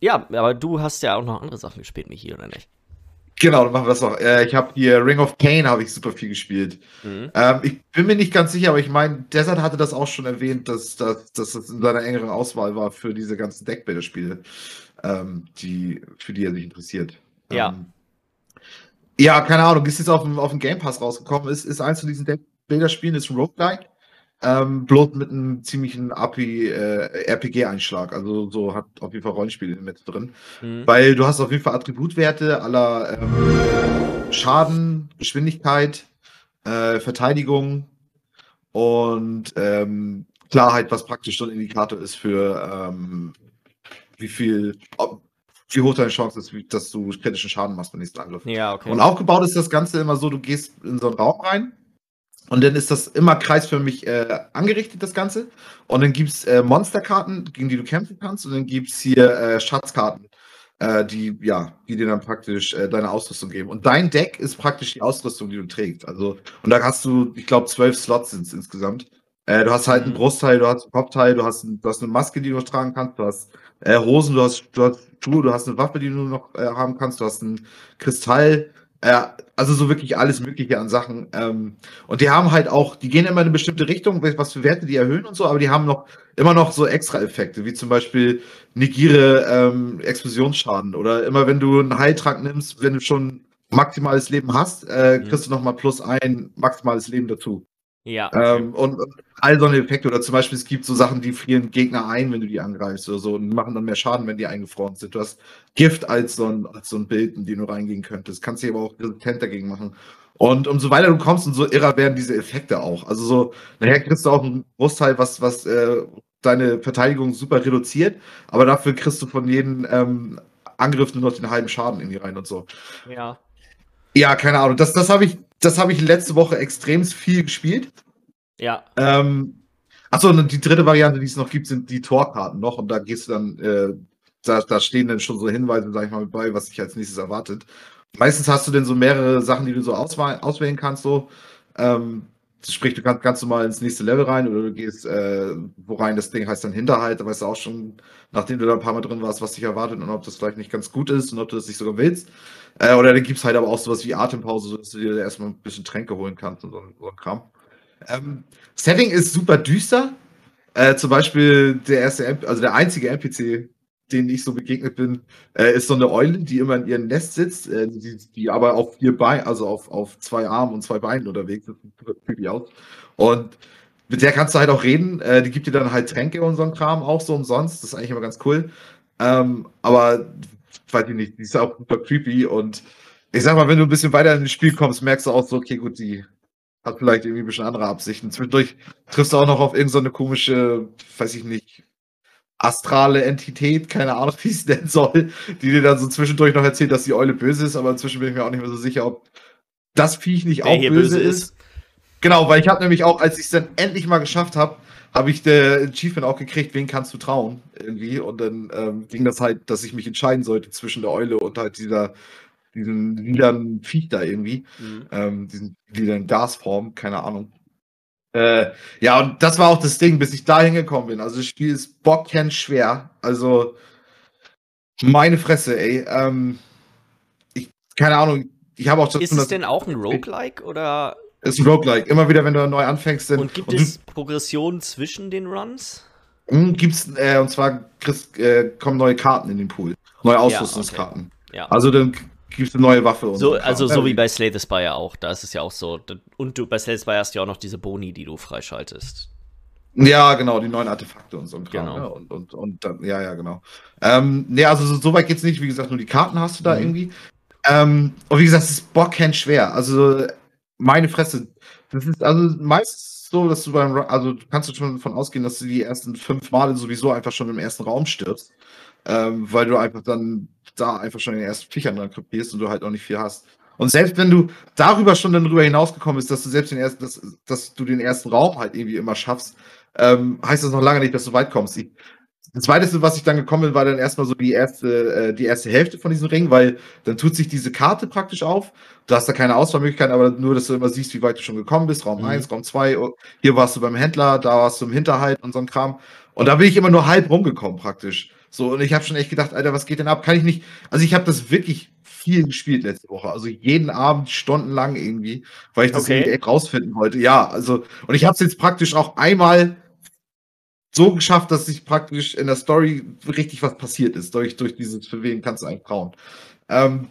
ja, aber du hast ja auch noch andere Sachen gespielt, Michi, oder nicht? Genau, dann machen wir das noch. Äh, ich habe hier Ring of Pain habe ich super viel gespielt. Mhm. Ähm, ich bin mir nicht ganz sicher, aber ich meine, Desert hatte das auch schon erwähnt, dass, dass, dass das in seiner engeren Auswahl war für diese ganzen Deckbilderspiele, ähm, die, für die er sich interessiert. Ja. Ähm, ja, keine Ahnung, ist jetzt auf dem, auf dem Game Pass rausgekommen, ist, ist eins von diesen Deckbilderspielen, ist Roguelike. Ähm, bloß mit einem ziemlichen äh, RPG-Einschlag. Also so hat auf jeden Fall Rollenspiele mit drin. Mhm. Weil du hast auf jeden Fall Attributwerte aller ähm, Schaden, Geschwindigkeit, äh, Verteidigung und ähm, Klarheit, was praktisch so ein Indikator ist für ähm, wie viel, ob, wie hoch deine Chance ist, dass du kritischen Schaden machst beim nächsten Angriff. Ja, okay. Und aufgebaut ist das Ganze immer so, du gehst in so einen Raum rein und dann ist das immer kreisförmig äh, angerichtet, das Ganze. Und dann gibt es äh, Monsterkarten, gegen die du kämpfen kannst. Und dann gibt es hier äh, Schatzkarten, äh, die, ja, die dir dann praktisch äh, deine Ausrüstung geben. Und dein Deck ist praktisch die Ausrüstung, die du trägst. Also, und da hast du, ich glaube, zwölf Slots sind insgesamt. Äh, du hast halt einen mhm. Brustteil, du hast einen Kopfteil, du hast, ein, du hast eine Maske, die du noch tragen kannst, du hast Hosen, du hast, du hast Schuhe, du hast eine Waffe, die du noch haben kannst, du hast einen Kristall Ja, also so wirklich alles Mögliche an Sachen. Ähm, und die haben halt auch, die gehen immer in eine bestimmte Richtung, was für Werte die erhöhen und so, aber die haben noch immer noch so extra Effekte, wie zum Beispiel negiere ähm, Explosionsschaden oder immer wenn du einen Heiltrank nimmst, wenn du schon maximales Leben hast, äh, Mhm. kriegst du noch mal plus ein maximales Leben dazu. Ja. Ähm, und, und all so eine Effekte. Oder zum Beispiel, es gibt so Sachen, die frieren Gegner ein, wenn du die angreifst oder so und machen dann mehr Schaden, wenn die eingefroren sind. Du hast Gift als so ein, als so ein Bild, in den du reingehen könntest. Kannst dich aber auch resistent dagegen machen. Und umso weiter du kommst, umso irrer werden diese Effekte auch. Also so, nachher kriegst du auch einen Großteil, was, was äh, deine Verteidigung super reduziert, aber dafür kriegst du von jedem ähm, Angriff nur noch den halben Schaden irgendwie rein und so. ja. Ja, keine Ahnung. Das, das habe ich, das habe ich letzte Woche extrem viel gespielt. Ja. Ähm, achso, und die dritte Variante, die es noch gibt, sind die Torkarten noch. Und da gehst du dann, äh, da, da stehen dann schon so Hinweise, sag ich mal, bei, was dich als nächstes erwartet. Meistens hast du dann so mehrere Sachen, die du so auswählen, auswählen kannst, so. Ähm, sprich, du kannst ganz normal ins nächste Level rein oder du gehst, äh, wo rein das Ding heißt dann Hinterhalt, da weißt du auch schon, nachdem du da ein paar Mal drin warst, was dich erwartet und ob das vielleicht nicht ganz gut ist und ob du das nicht sogar willst. Äh, oder dann gibt es halt aber auch sowas wie Atempause, sodass du dir erstmal ein bisschen Tränke holen kannst und so, so ein Kram. Ähm, Setting ist super düster. Äh, zum Beispiel der erste, also der einzige NPC, den ich so begegnet bin, äh, ist so eine Eule, die immer in ihrem Nest sitzt, äh, die, die aber auf vier Beinen, also auf, auf zwei Armen und zwei Beinen unterwegs ist. Creepy aus. Und mit der kannst du halt auch reden. Äh, die gibt dir dann halt Tränke und so ein Kram auch so umsonst. Das ist eigentlich immer ganz cool. Ähm, aber weiß ich nicht, die ist auch super creepy und ich sag mal, wenn du ein bisschen weiter in das Spiel kommst, merkst du auch so, okay, gut, die hat vielleicht irgendwie ein bisschen andere Absichten. Zwischendurch triffst du auch noch auf irgendeine so komische, weiß ich nicht, astrale Entität, keine Ahnung, wie es nennen soll, die dir dann so zwischendurch noch erzählt, dass die Eule böse ist, aber inzwischen bin ich mir auch nicht mehr so sicher, ob das Viech nicht Wer auch böse ist. ist. Genau, weil ich habe nämlich auch, als ich es dann endlich mal geschafft habe, habe ich der Achievement auch gekriegt, wen kannst du trauen irgendwie und dann ähm, ging das halt, dass ich mich entscheiden sollte zwischen der Eule und halt dieser diesen lilanen Viech da irgendwie, Mhm. ähm, diesen lilanen Gasform, keine Ahnung. Äh, ja, und das war auch das Ding, bis ich da hingekommen bin. Also das Spiel ist bockern schwer. Also meine Fresse, ey. Ähm, ich, keine Ahnung, ich habe auch das Ist es denn auch ein Roguelike oder ist ein Roguelike. Immer wieder, wenn du neu anfängst, dann und gibt und es Progression zwischen den Runs? mh, gibt's, äh, und zwar kriegst, äh, kommen neue Karten in den Pool. Neue Ausrüstungskarten. Ja. Also dann gibt's eine neue Waffe und So, also so wie bei Slay the Spire auch. Da ist es ja auch so. Und du bei Slay the Spire hast ja auch noch diese Boni, die du freischaltest. Ja, genau, die neuen Artefakte und so ein Kram. Genau. Ja, und, und, und dann, ja, ja, genau. Ähm, nee, also so, so weit geht's nicht. Wie gesagt, nur die Karten hast du da Mhm. irgendwie. Ähm, und wie gesagt, es ist bockend schwer. Also, meine Fresse. Das ist also meistens so, dass du beim, also du kannst du schon davon ausgehen, dass du die ersten fünf Male sowieso einfach schon im ersten Raum stirbst. Ähm, weil du einfach dann da einfach schon in den ersten Viechern dran krepierst und du halt auch nicht viel hast. Und selbst wenn du darüber schon dann drüber hinausgekommen bist, dass du selbst den ersten, dass, dass du den ersten Raum halt irgendwie immer schaffst, ähm, heißt das noch lange nicht, dass du weit kommst. Ich, das Zweite, was ich dann gekommen bin, war dann erstmal so die erste, äh, die erste Hälfte von diesem Ring, weil dann tut sich diese Karte praktisch auf. Du hast da keine Auswahlmöglichkeit, aber nur, dass du immer siehst, wie weit du schon gekommen bist. Raum Mhm. 1, Raum 2, oh, hier warst du beim Händler, da warst du im Hinterhalt und so ein Kram. Und da bin ich immer nur halb rumgekommen praktisch. So, und ich habe schon echt gedacht, Alter, was geht denn ab? Kann ich nicht. Also ich habe das wirklich viel gespielt letzte Woche. Also jeden Abend stundenlang irgendwie, weil ich das Okay. irgendwie echt rausfinden wollte. Ja, also, und ich habe es jetzt praktisch auch einmal so geschafft, dass sich praktisch in der Story richtig was passiert ist, durch, durch dieses, für wen kannst du eigentlich trauen. Ähm,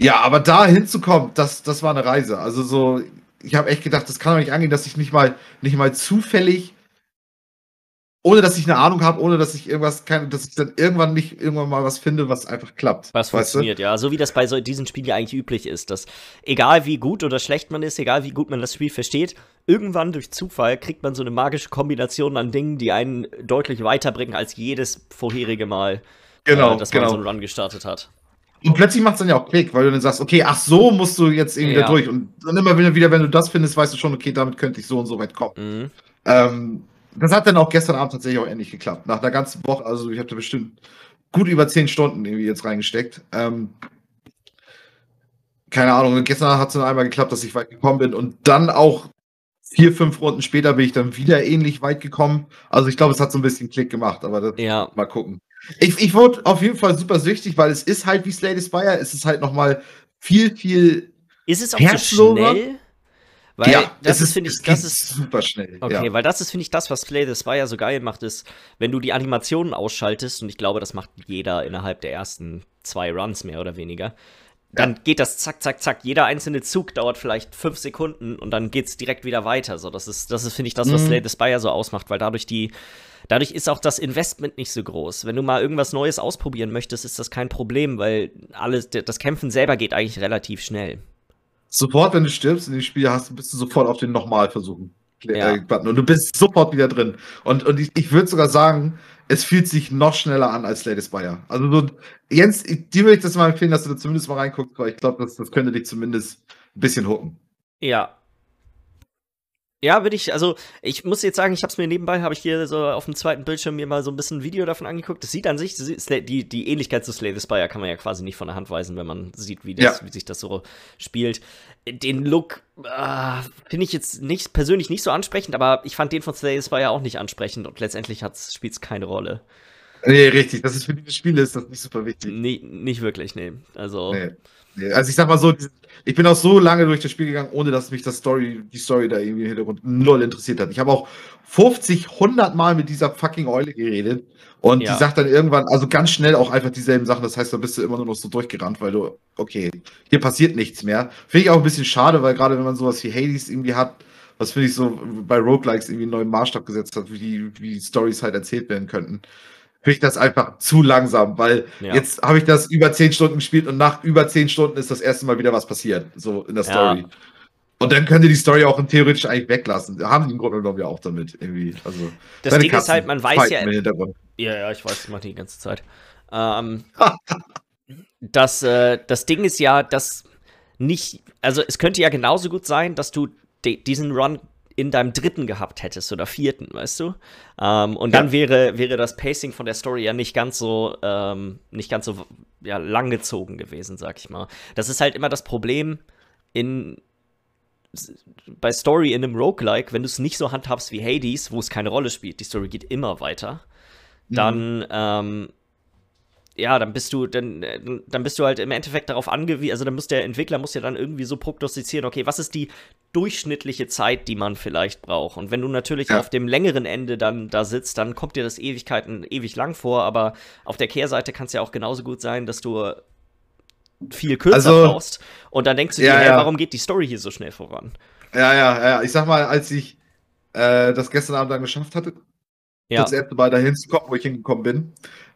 ja, aber da hinzukommen, das, das war eine Reise. Also so, ich habe echt gedacht, das kann doch nicht angehen, dass ich nicht mal, nicht mal zufällig, ohne dass ich eine Ahnung habe, ohne dass ich irgendwas kann, dass ich dann irgendwann nicht irgendwann mal was finde, was einfach klappt. Was weißt du? funktioniert, ja. So wie das bei so diesen Spielen ja eigentlich üblich ist, dass egal wie gut oder schlecht man ist, egal wie gut man das Spiel versteht, irgendwann durch Zufall kriegt man so eine magische Kombination an Dingen, die einen deutlich weiterbringen als jedes vorherige Mal, Genau, äh, dass man genau. so einen Run gestartet hat. Und plötzlich macht es dann ja auch Klick, weil du dann sagst, okay, ach so musst du jetzt irgendwie Ja. da durch. Und dann immer wieder, wieder, wenn du das findest, weißt du schon, okay, damit könnte ich so und so weit kommen. Mhm. Ähm, das hat dann auch gestern Abend tatsächlich auch endlich geklappt. Nach einer ganzen Woche, also ich habe da bestimmt gut über zehn Stunden irgendwie jetzt reingesteckt. Ähm, keine Ahnung, und gestern hat es dann einmal geklappt, dass ich weit gekommen bin und dann auch vier, fünf Runden später bin ich dann wieder ähnlich weit gekommen. Also ich glaube, es hat so ein bisschen Klick gemacht, aber das, Ja, mal gucken. Ich, ich wurde auf jeden Fall super süchtig, weil es ist halt wie Slay the Spire, es ist halt nochmal viel, viel. Ist es auch so schnell? Weil ja, das ist, finde ich, das ist super schnell. Okay, ja. weil das ist, finde ich, das, was Slay the Spire so geil macht, ist, wenn du die Animationen ausschaltest, und ich glaube, das macht jeder innerhalb der ersten zwei Runs mehr oder weniger, dann geht das zack, zack, zack. Jeder einzelne Zug dauert vielleicht fünf Sekunden und dann geht es direkt wieder weiter. So, das ist, das ist, finde ich, das, was mhm. Slay the Spire so ausmacht, weil dadurch die, dadurch ist auch das Investment nicht so groß. Wenn du mal irgendwas Neues ausprobieren möchtest, ist das kein Problem, weil alles, das Kämpfen selber geht eigentlich relativ schnell. Sofort, wenn du stirbst in dem Spiel, hast, bist du sofort auf den Nochmal-Versuchen. Ja. Äh, und du bist sofort wieder drin. Und, und ich, ich würde sogar sagen, es fühlt sich noch schneller an als Lady Spire. Also so, Jens, dir würde ich das mal empfehlen, dass du da zumindest mal reinguckst, weil ich glaube, das, das könnte dich zumindest ein bisschen hooken. Ja, ja, würde ich, also ich muss jetzt sagen, ich habe es mir nebenbei, habe ich hier so auf dem zweiten Bildschirm mir mal so ein bisschen ein Video davon angeguckt. Das sieht an sich, die, die Ähnlichkeit zu Slay the Spire kann man ja quasi nicht von der Hand weisen, wenn man sieht, wie, das, ja. wie sich das so spielt. Den Look äh, finde ich jetzt nicht persönlich nicht so ansprechend, aber ich fand den von Slay the Spire auch nicht ansprechend und letztendlich spielt es keine Rolle. Nee, richtig. Das ist für diese Spiele ist das nicht super wichtig. Nee, nicht wirklich, nee. Also. Nee. Also ich sag mal so, ich bin auch so lange durch das Spiel gegangen, ohne dass mich das Story, die Story da irgendwie im Hintergrund null interessiert hat. Ich habe auch 50, 100 Mal mit dieser fucking Eule geredet und ja. die sagt dann irgendwann, also ganz schnell auch einfach dieselben Sachen. Das heißt, da bist du immer nur noch so durchgerannt, weil du, okay, hier passiert nichts mehr. Finde ich auch ein bisschen schade, weil gerade wenn man sowas wie Hades irgendwie hat, was finde ich so bei Roguelikes irgendwie einen neuen Maßstab gesetzt hat, wie die, wie die Stories halt erzählt werden könnten finde ich das einfach zu langsam, weil ja. jetzt habe ich das über zehn Stunden gespielt und nach über zehn Stunden ist das erste Mal wieder was passiert, so in der Story. Ja. Und dann könnt ihr die Story auch theoretisch eigentlich weglassen. Haben die im Grunde genommen ja auch damit irgendwie. Also, das Ding Katzen ist halt, man weiß ja. Ja, ja, ich weiß, das macht die ganze Zeit. Ähm, das, äh, das Ding ist ja, dass nicht, also es könnte ja genauso gut sein, dass du diesen Run in deinem dritten gehabt hättest oder vierten, weißt du? Ähm, und ja. dann wäre, wäre das Pacing von der Story ja nicht ganz so, ähm, nicht ganz so ja, langgezogen gewesen, sag ich mal. Das ist halt immer das Problem in bei Story in einem Roguelike, wenn du es nicht so handhabst wie Hades, wo es keine Rolle spielt, die Story geht immer weiter, mhm. dann ähm, ja, dann bist du, dann, dann bist du halt im Endeffekt darauf angewiesen, also dann muss der Entwickler muss ja dann irgendwie so prognostizieren, okay, was ist die durchschnittliche Zeit, die man vielleicht braucht? Und wenn du natürlich ja. auf dem längeren Ende dann da sitzt, dann kommt dir das Ewigkeiten ewig lang vor, aber auf der Kehrseite kann es ja auch genauso gut sein, dass du viel kürzer also, brauchst und dann denkst du ja, dir, hey, ja. warum geht die Story hier so schnell voran? Ja, ja, ja, ich sag mal, als ich äh, das gestern Abend dann geschafft hatte, ja. das erste Mal dahin zu kommen, wo ich hingekommen bin,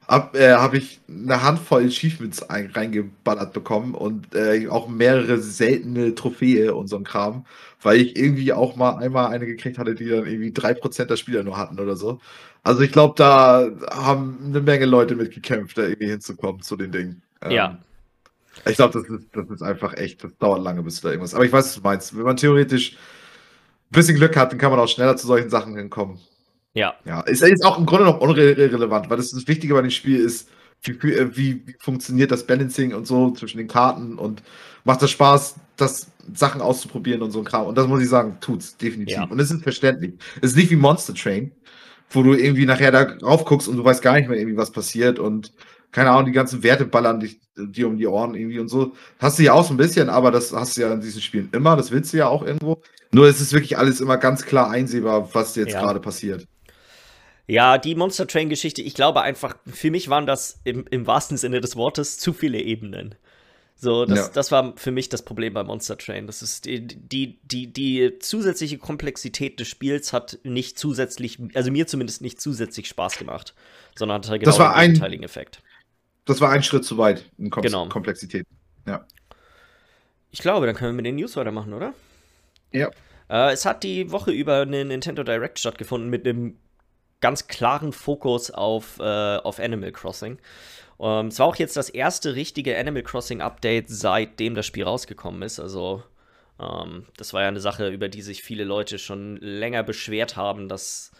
habe äh, hab ich eine Handvoll Achievements ein, reingeballert bekommen und äh, auch mehrere seltene Trophäe und so ein Kram, weil ich irgendwie auch mal einmal eine gekriegt hatte, die dann irgendwie 3% der Spieler nur hatten oder so. Also ich glaube, da haben eine Menge Leute mitgekämpft, da irgendwie hinzukommen zu den Dingen. Ähm, ja. Ich glaube, das ist, das ist einfach echt, das dauert lange, bis du da irgendwas. Aber ich weiß, was du meinst. Wenn man theoretisch ein bisschen Glück hat, dann kann man auch schneller zu solchen Sachen hinkommen. Ja. Ja, ist jetzt auch im Grunde noch unrelevant, weil das, das Wichtige bei dem Spiel ist, wie, wie, wie, funktioniert das Balancing und so zwischen den Karten und macht das Spaß, das Sachen auszuprobieren und so ein Kram. Und das muss ich sagen, tut's definitiv. Ja. Und es ist verständlich. Es ist nicht wie Monster Train, wo du irgendwie nachher da rauf guckst und du weißt gar nicht mehr irgendwie, was passiert und keine Ahnung, die ganzen Werte ballern dich, dir um die Ohren irgendwie und so. Hast du ja auch so ein bisschen, aber das hast du ja in diesen Spielen immer, das willst du ja auch irgendwo. Nur es ist wirklich alles immer ganz klar einsehbar, was jetzt ja. gerade passiert. Ja, die Monster Train-Geschichte, ich glaube einfach, für mich waren das im, im wahrsten Sinne des Wortes zu viele Ebenen. So, das, ja. das war für mich das Problem bei Monster Train. Das ist die, die, die, die zusätzliche Komplexität des Spiels hat nicht zusätzlich, also mir zumindest nicht zusätzlich Spaß gemacht, sondern hatte genau das war den gegenteiligen Effekt. Das war ein Schritt zu weit in Kom genau. Komplexität. Ja. Ich glaube, dann können wir mit den News weitermachen, oder? Ja. Äh, es hat die Woche über eine Nintendo Direct stattgefunden mit einem ganz klaren Fokus auf, äh, auf Animal Crossing. Ähm, es war auch jetzt das erste richtige Animal Crossing Update, seitdem das Spiel rausgekommen ist. Also, ähm, das war ja eine Sache, über die sich viele Leute schon länger beschwert haben, dass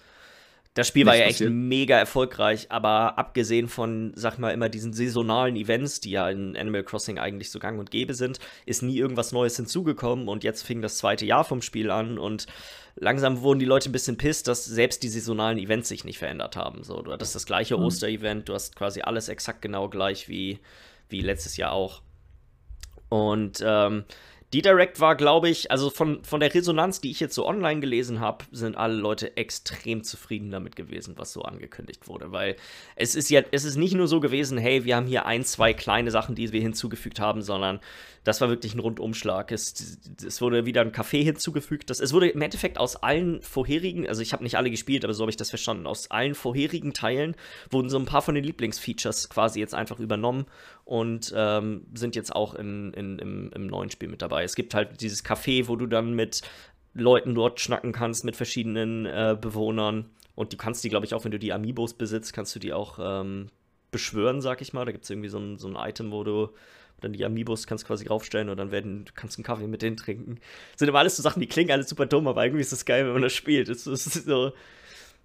das Spiel war ja echt passiert. mega erfolgreich, aber abgesehen von, sag mal, immer diesen saisonalen Events, die ja in Animal Crossing eigentlich so gang und gäbe sind, ist nie irgendwas Neues hinzugekommen und jetzt fing das zweite Jahr vom Spiel an und langsam wurden die Leute ein bisschen pisst, dass selbst die saisonalen Events sich nicht verändert haben. So, du hattest das gleiche mhm. Oster-Event, du hast quasi alles exakt genau gleich wie, wie letztes Jahr auch. Und ähm, die Direct war, glaube ich, also von, von der Resonanz, die ich jetzt so online gelesen habe, sind alle Leute extrem zufrieden damit gewesen, was so angekündigt wurde. Weil es ist ja, es ist nicht nur so gewesen, hey, wir haben hier ein, zwei kleine Sachen, die wir hinzugefügt haben, sondern das war wirklich ein Rundumschlag. Es, es wurde wieder ein Café hinzugefügt. Das, es wurde im Endeffekt aus allen vorherigen, also ich habe nicht alle gespielt, aber so habe ich das verstanden, aus allen vorherigen Teilen wurden so ein paar von den Lieblingsfeatures quasi jetzt einfach übernommen und ähm, sind jetzt auch in, in, im, im neuen Spiel mit dabei. Es gibt halt dieses Café, wo du dann mit Leuten dort schnacken kannst, mit verschiedenen äh, Bewohnern. Und du kannst die, glaube ich, auch wenn du die Amiibos besitzt, kannst du die auch ähm, beschwören, sag ich mal. Da gibt es irgendwie so ein, so ein Item, wo du dann die Amiibos kannst du quasi raufstellen und dann werden, du kannst einen Kaffee mit denen trinken. Das sind immer alles so Sachen, die klingen alle super dumm, aber irgendwie ist das geil, wenn man das spielt. Das ist so.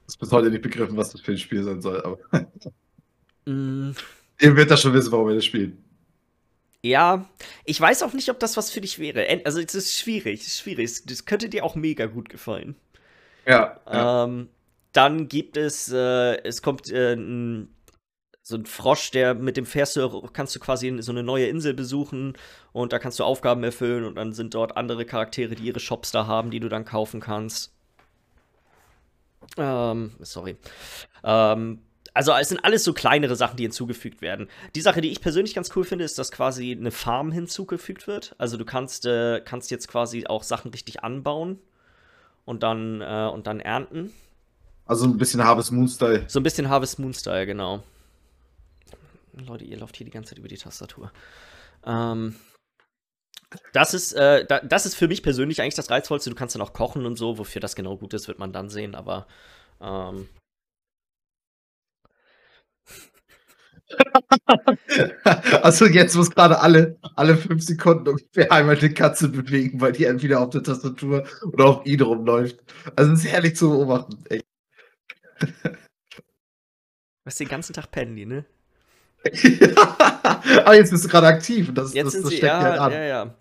Ich bis heute nicht begriffen, was das für ein Spiel sein soll, aber. mm. Ihr wird das schon wissen, warum wir das spielen. Ja, ich weiß auch nicht, ob das was für dich wäre. Also, es ist schwierig, es ist schwierig. Das könnte dir auch mega gut gefallen. Ja. ja. Ähm, dann gibt es, äh, es kommt äh, ein so ein Frosch, der mit dem fährst du, kannst du quasi so eine neue Insel besuchen und da kannst du Aufgaben erfüllen und dann sind dort andere Charaktere, die ihre Shops da haben, die du dann kaufen kannst. Ähm, sorry. Ähm, also es sind alles so kleinere Sachen, die hinzugefügt werden. Die Sache, die ich persönlich ganz cool finde, ist, dass quasi eine Farm hinzugefügt wird. Also du kannst, äh, kannst jetzt quasi auch Sachen richtig anbauen und dann, äh, und dann ernten. Also ein bisschen Harvest Moon Style. So ein bisschen Harvest Moon Style, genau. Leute, ihr lauft hier die ganze Zeit über die Tastatur. Ähm, das ist, äh, da, das ist für mich persönlich eigentlich das Reizvollste. Du kannst dann auch kochen und so. Wofür das genau gut ist, wird man dann sehen. Aber ähm, also jetzt muss gerade alle, alle fünf Sekunden ungefähr einmal eine Katze bewegen, weil die entweder auf der Tastatur oder auf ihn rumläuft. Also es ist herrlich zu beobachten. Echt. Was den ganzen Tag pennen die, ne? Aber jetzt bist du gerade aktiv und das, jetzt das, das sie, steckt ja, halt an. ja, ja.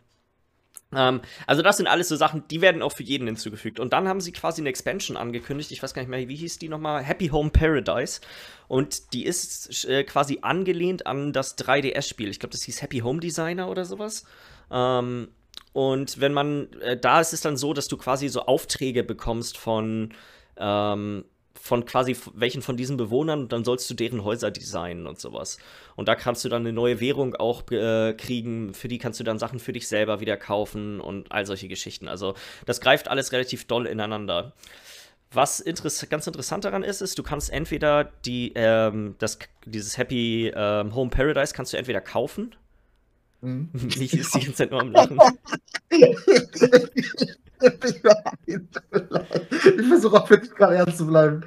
Ähm, also das sind alles so Sachen, die werden auch für jeden hinzugefügt. Und dann haben sie quasi eine Expansion angekündigt. Ich weiß gar nicht mehr, wie hieß die nochmal? Happy Home Paradise. Und die ist äh, quasi angelehnt an das 3DS-Spiel. Ich glaube, das hieß Happy Home Designer oder sowas. Ähm, und wenn man, äh, da ist es dann so, dass du quasi so Aufträge bekommst von ähm, von quasi welchen von diesen Bewohnern und dann sollst du deren Häuser designen und sowas. Und da kannst du dann eine neue Währung auch äh, kriegen, für die kannst du dann Sachen für dich selber wieder kaufen und all solche Geschichten. Also das greift alles relativ doll ineinander. Was interess ganz interessant daran ist, ist, du kannst entweder die, ähm, das, dieses Happy ähm, Home Paradise kannst du entweder kaufen. Mhm. Ich ist die ganze Zeit nur am Lachen. ich versuche auch wirklich gerade ernst zu bleiben.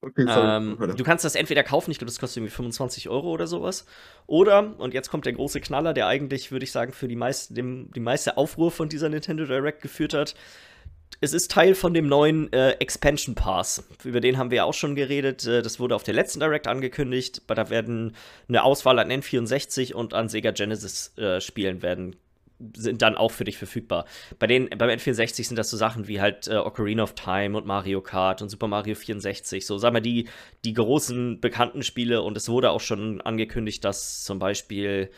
Okay, ähm, du kannst das entweder kaufen, ich glaube, das kostet irgendwie 25 Euro oder sowas. Oder, und jetzt kommt der große Knaller, der eigentlich, würde ich sagen, für die meiste, dem, die meiste Aufruhr von dieser Nintendo Direct geführt hat. Es ist Teil von dem neuen äh, Expansion Pass. Über den haben wir ja auch schon geredet. Äh, das wurde auf der letzten Direct angekündigt. Da werden eine Auswahl an N64 und an Sega Genesis äh, Spielen werden sind dann auch für dich verfügbar. Bei den, beim N64 sind das so Sachen wie halt äh, Ocarina of Time und Mario Kart und Super Mario 64, so sagen wir die, die großen bekannten Spiele und es wurde auch schon angekündigt, dass zum Beispiel,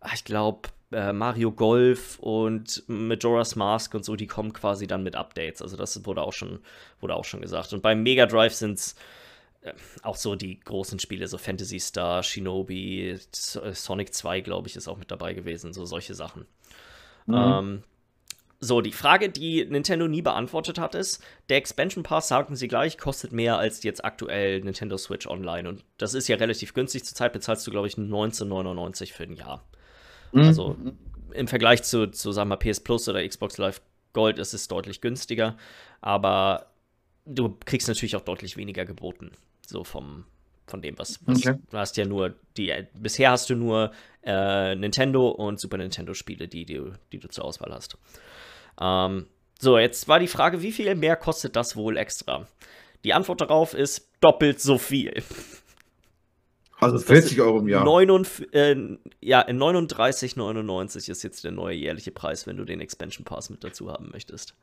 ach, ich glaube, äh, Mario Golf und Majora's Mask und so, die kommen quasi dann mit Updates. Also das wurde auch schon, wurde auch schon gesagt. Und beim Mega Drive sind es äh, auch so die großen Spiele, so Fantasy Star, Shinobi, Sonic 2, glaube ich, ist auch mit dabei gewesen, so solche Sachen. Mhm. Ähm, so, die Frage, die Nintendo nie beantwortet hat, ist, der Expansion Pass, sagen sie gleich, kostet mehr als jetzt aktuell Nintendo Switch Online. Und das ist ja relativ günstig. Zurzeit bezahlst du, glaube ich, 19,99 für ein Jahr. Mhm. Also im Vergleich zu, zu, sagen wir, PS Plus oder Xbox Live Gold ist es deutlich günstiger. Aber du kriegst natürlich auch deutlich weniger geboten. So vom, von dem, was, was okay. du hast ja nur die, bisher hast du nur äh, Nintendo und Super Nintendo Spiele, die, die, die du zur Auswahl hast. Ähm, so, jetzt war die Frage, wie viel mehr kostet das wohl extra? Die Antwort darauf ist doppelt so viel. Also 40 Euro im Jahr. 39, äh, ja, 39,99 ist jetzt der neue jährliche Preis, wenn du den Expansion Pass mit dazu haben möchtest.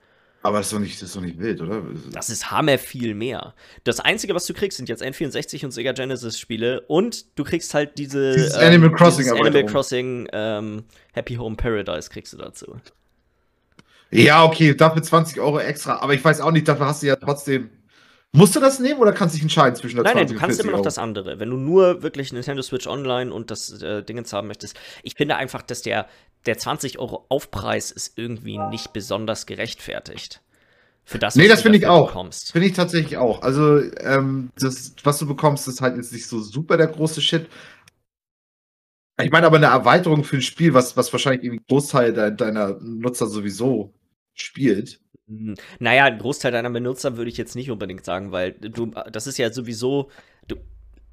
Aber das ist doch nicht, das ist doch nicht wild, oder? Das ist hammer viel mehr. Das Einzige, was du kriegst, sind jetzt N64 und Sega Genesis Spiele und du kriegst halt diese Dieses Animal Crossing dieses Animal. Crossing ähm, Happy Home Paradise kriegst du dazu. Ja, okay, dafür 20 Euro extra. Aber ich weiß auch nicht, dafür hast du ja trotzdem. Musst du das nehmen oder kannst du dich entscheiden zwischen der Nein, nein, 20 du kannst 40 immer noch das andere. Wenn du nur wirklich Nintendo Switch Online und das äh, Dingens haben möchtest. Ich finde einfach, dass der, der 20 Euro Aufpreis ist irgendwie nicht besonders gerechtfertigt. Für das, Nee, was das du finde ich auch. bekommst. Finde ich tatsächlich auch. Also, ähm, das, was du bekommst, ist halt jetzt nicht so super der große Shit. Ich meine aber eine Erweiterung für ein Spiel, was, was wahrscheinlich irgendwie Großteil de deiner Nutzer sowieso spielt. Hm, Naja, ein Großteil deiner Benutzer würde ich jetzt nicht unbedingt sagen, weil du, das ist ja sowieso,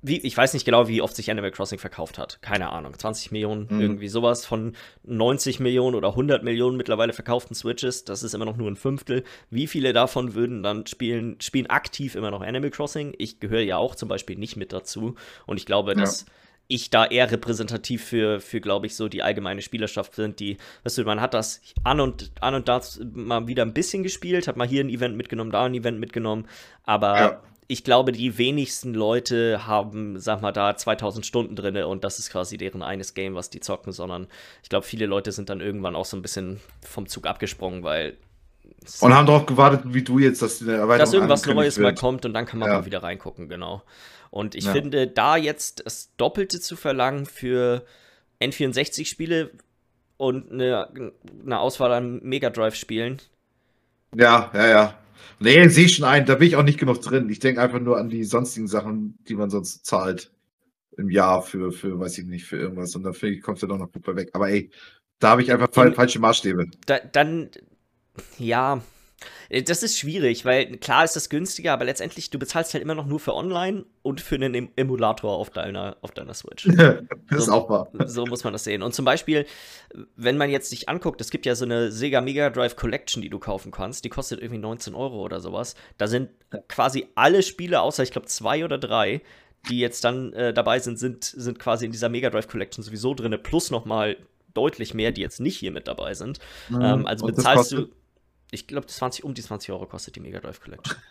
wie, ich weiß nicht genau, wie oft sich Animal Crossing verkauft hat. Keine Ahnung, 20 Millionen, Mhm. irgendwie sowas von 90 Millionen oder 100 Millionen mittlerweile verkauften Switches. Das ist immer noch nur ein Fünftel. Wie viele davon würden dann spielen, spielen aktiv immer noch Animal Crossing? Ich gehöre ja auch zum Beispiel nicht mit dazu. Und ich glaube, Ja. dass ich da eher repräsentativ für, für glaube ich, so die allgemeine Spielerschaft sind, die, weißt du, man hat das an und, an und da mal wieder ein bisschen gespielt, hat mal hier ein Event mitgenommen, da ein Event mitgenommen, aber Ja. Ich glaube, die wenigsten Leute haben, sag mal, da 2000 Stunden drin und das ist quasi deren eines Game, was die zocken, sondern ich glaube, viele Leute sind dann irgendwann auch so ein bisschen vom Zug abgesprungen, weil Und haben darauf gewartet, wie du jetzt, dass die Erweiterung dass irgendwas Neues mal wird. kommt und dann kann man Ja. mal wieder reingucken, genau. Und ich Ja. finde, da jetzt das Doppelte zu verlangen für N64-Spiele und eine, eine Auswahl an Mega Drive-Spielen, Ja, ja, ja. Nee, sehe ich schon ein, da bin ich auch nicht genug drin. Ich denke einfach nur an die sonstigen Sachen, die man sonst zahlt im Jahr für, für, weiß ich nicht, für irgendwas. Und da finde ich, kommt er doch noch gut bei weg. Aber ey, da habe ich einfach fal In- falsche Maßstäbe. da, dann, ja, das ist schwierig, weil klar ist das günstiger, aber letztendlich, du bezahlst halt immer noch nur für Online und für einen Em- Emulator auf deiner, auf deiner Switch. das ist So- auch wahr. So muss man das sehen. Und zum Beispiel, wenn man jetzt sich anguckt, es gibt ja so eine Sega Mega Drive Collection, die du kaufen kannst. Die kostet irgendwie 19 Euro oder sowas. Da sind quasi alle Spiele, außer ich glaube zwei oder drei, die jetzt dann äh, dabei sind, sind, sind quasi in dieser Mega Drive Collection sowieso drin. Plus nochmal deutlich mehr, die jetzt nicht hier mit dabei sind. Ähm, also Mhm. Und das bezahlst du, ich glaube, 20, um die 20 Euro kostet die Mega Drive Collection.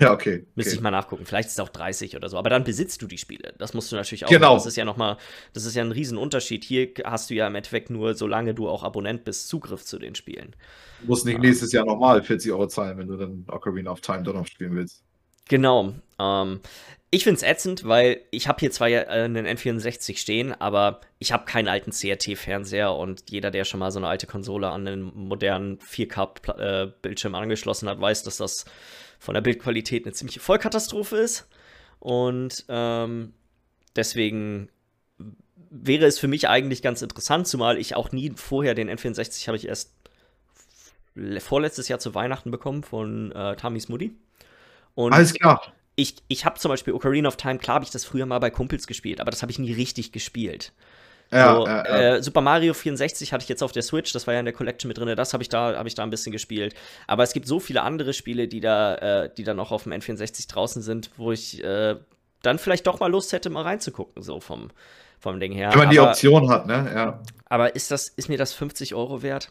Ja, okay. Müsste okay. ich mal nachgucken. Vielleicht ist es auch 30 oder so. Aber dann besitzt du die Spiele. Das musst du natürlich auch. Genau. Das ist ja nochmal, das ist ja ein Riesenunterschied. Hier hast du ja im Endeffekt nur, solange du auch Abonnent bist, Zugriff zu den Spielen. Du musst nicht nächstes Jahr nochmal 40 Euro zahlen, wenn du dann Ocarina of Time doch noch spielen willst. Genau. Ähm, ich finde es ätzend, weil ich habe hier zwar äh, einen N64 stehen, aber ich habe keinen alten CRT-Fernseher und jeder, der schon mal so eine alte Konsole an einen modernen 4K-Bildschirm angeschlossen hat, weiß, dass das von der Bildqualität eine ziemliche Vollkatastrophe ist. Und ähm, deswegen wäre es für mich eigentlich ganz interessant, zumal ich auch nie vorher den N64 habe ich erst vorletztes Jahr zu Weihnachten bekommen von äh, Tamis Mutti. Und Alles klar. Ich, ich habe zum Beispiel Ocarina of Time, klar habe ich das früher mal bei Kumpels gespielt, aber das habe ich nie richtig gespielt. Ja, so, ja, ja. Äh, Super Mario 64 hatte ich jetzt auf der Switch, das war ja in der Collection mit drin, das habe ich da, habe ich da ein bisschen gespielt. Aber es gibt so viele andere Spiele, die da, äh, die da noch auf dem N64 draußen sind, wo ich äh, dann vielleicht doch mal Lust hätte, mal reinzugucken, so vom, vom Ding her. Wenn man die aber, Option hat, ne? Ja. aber ist das, ist mir das 50 Euro wert?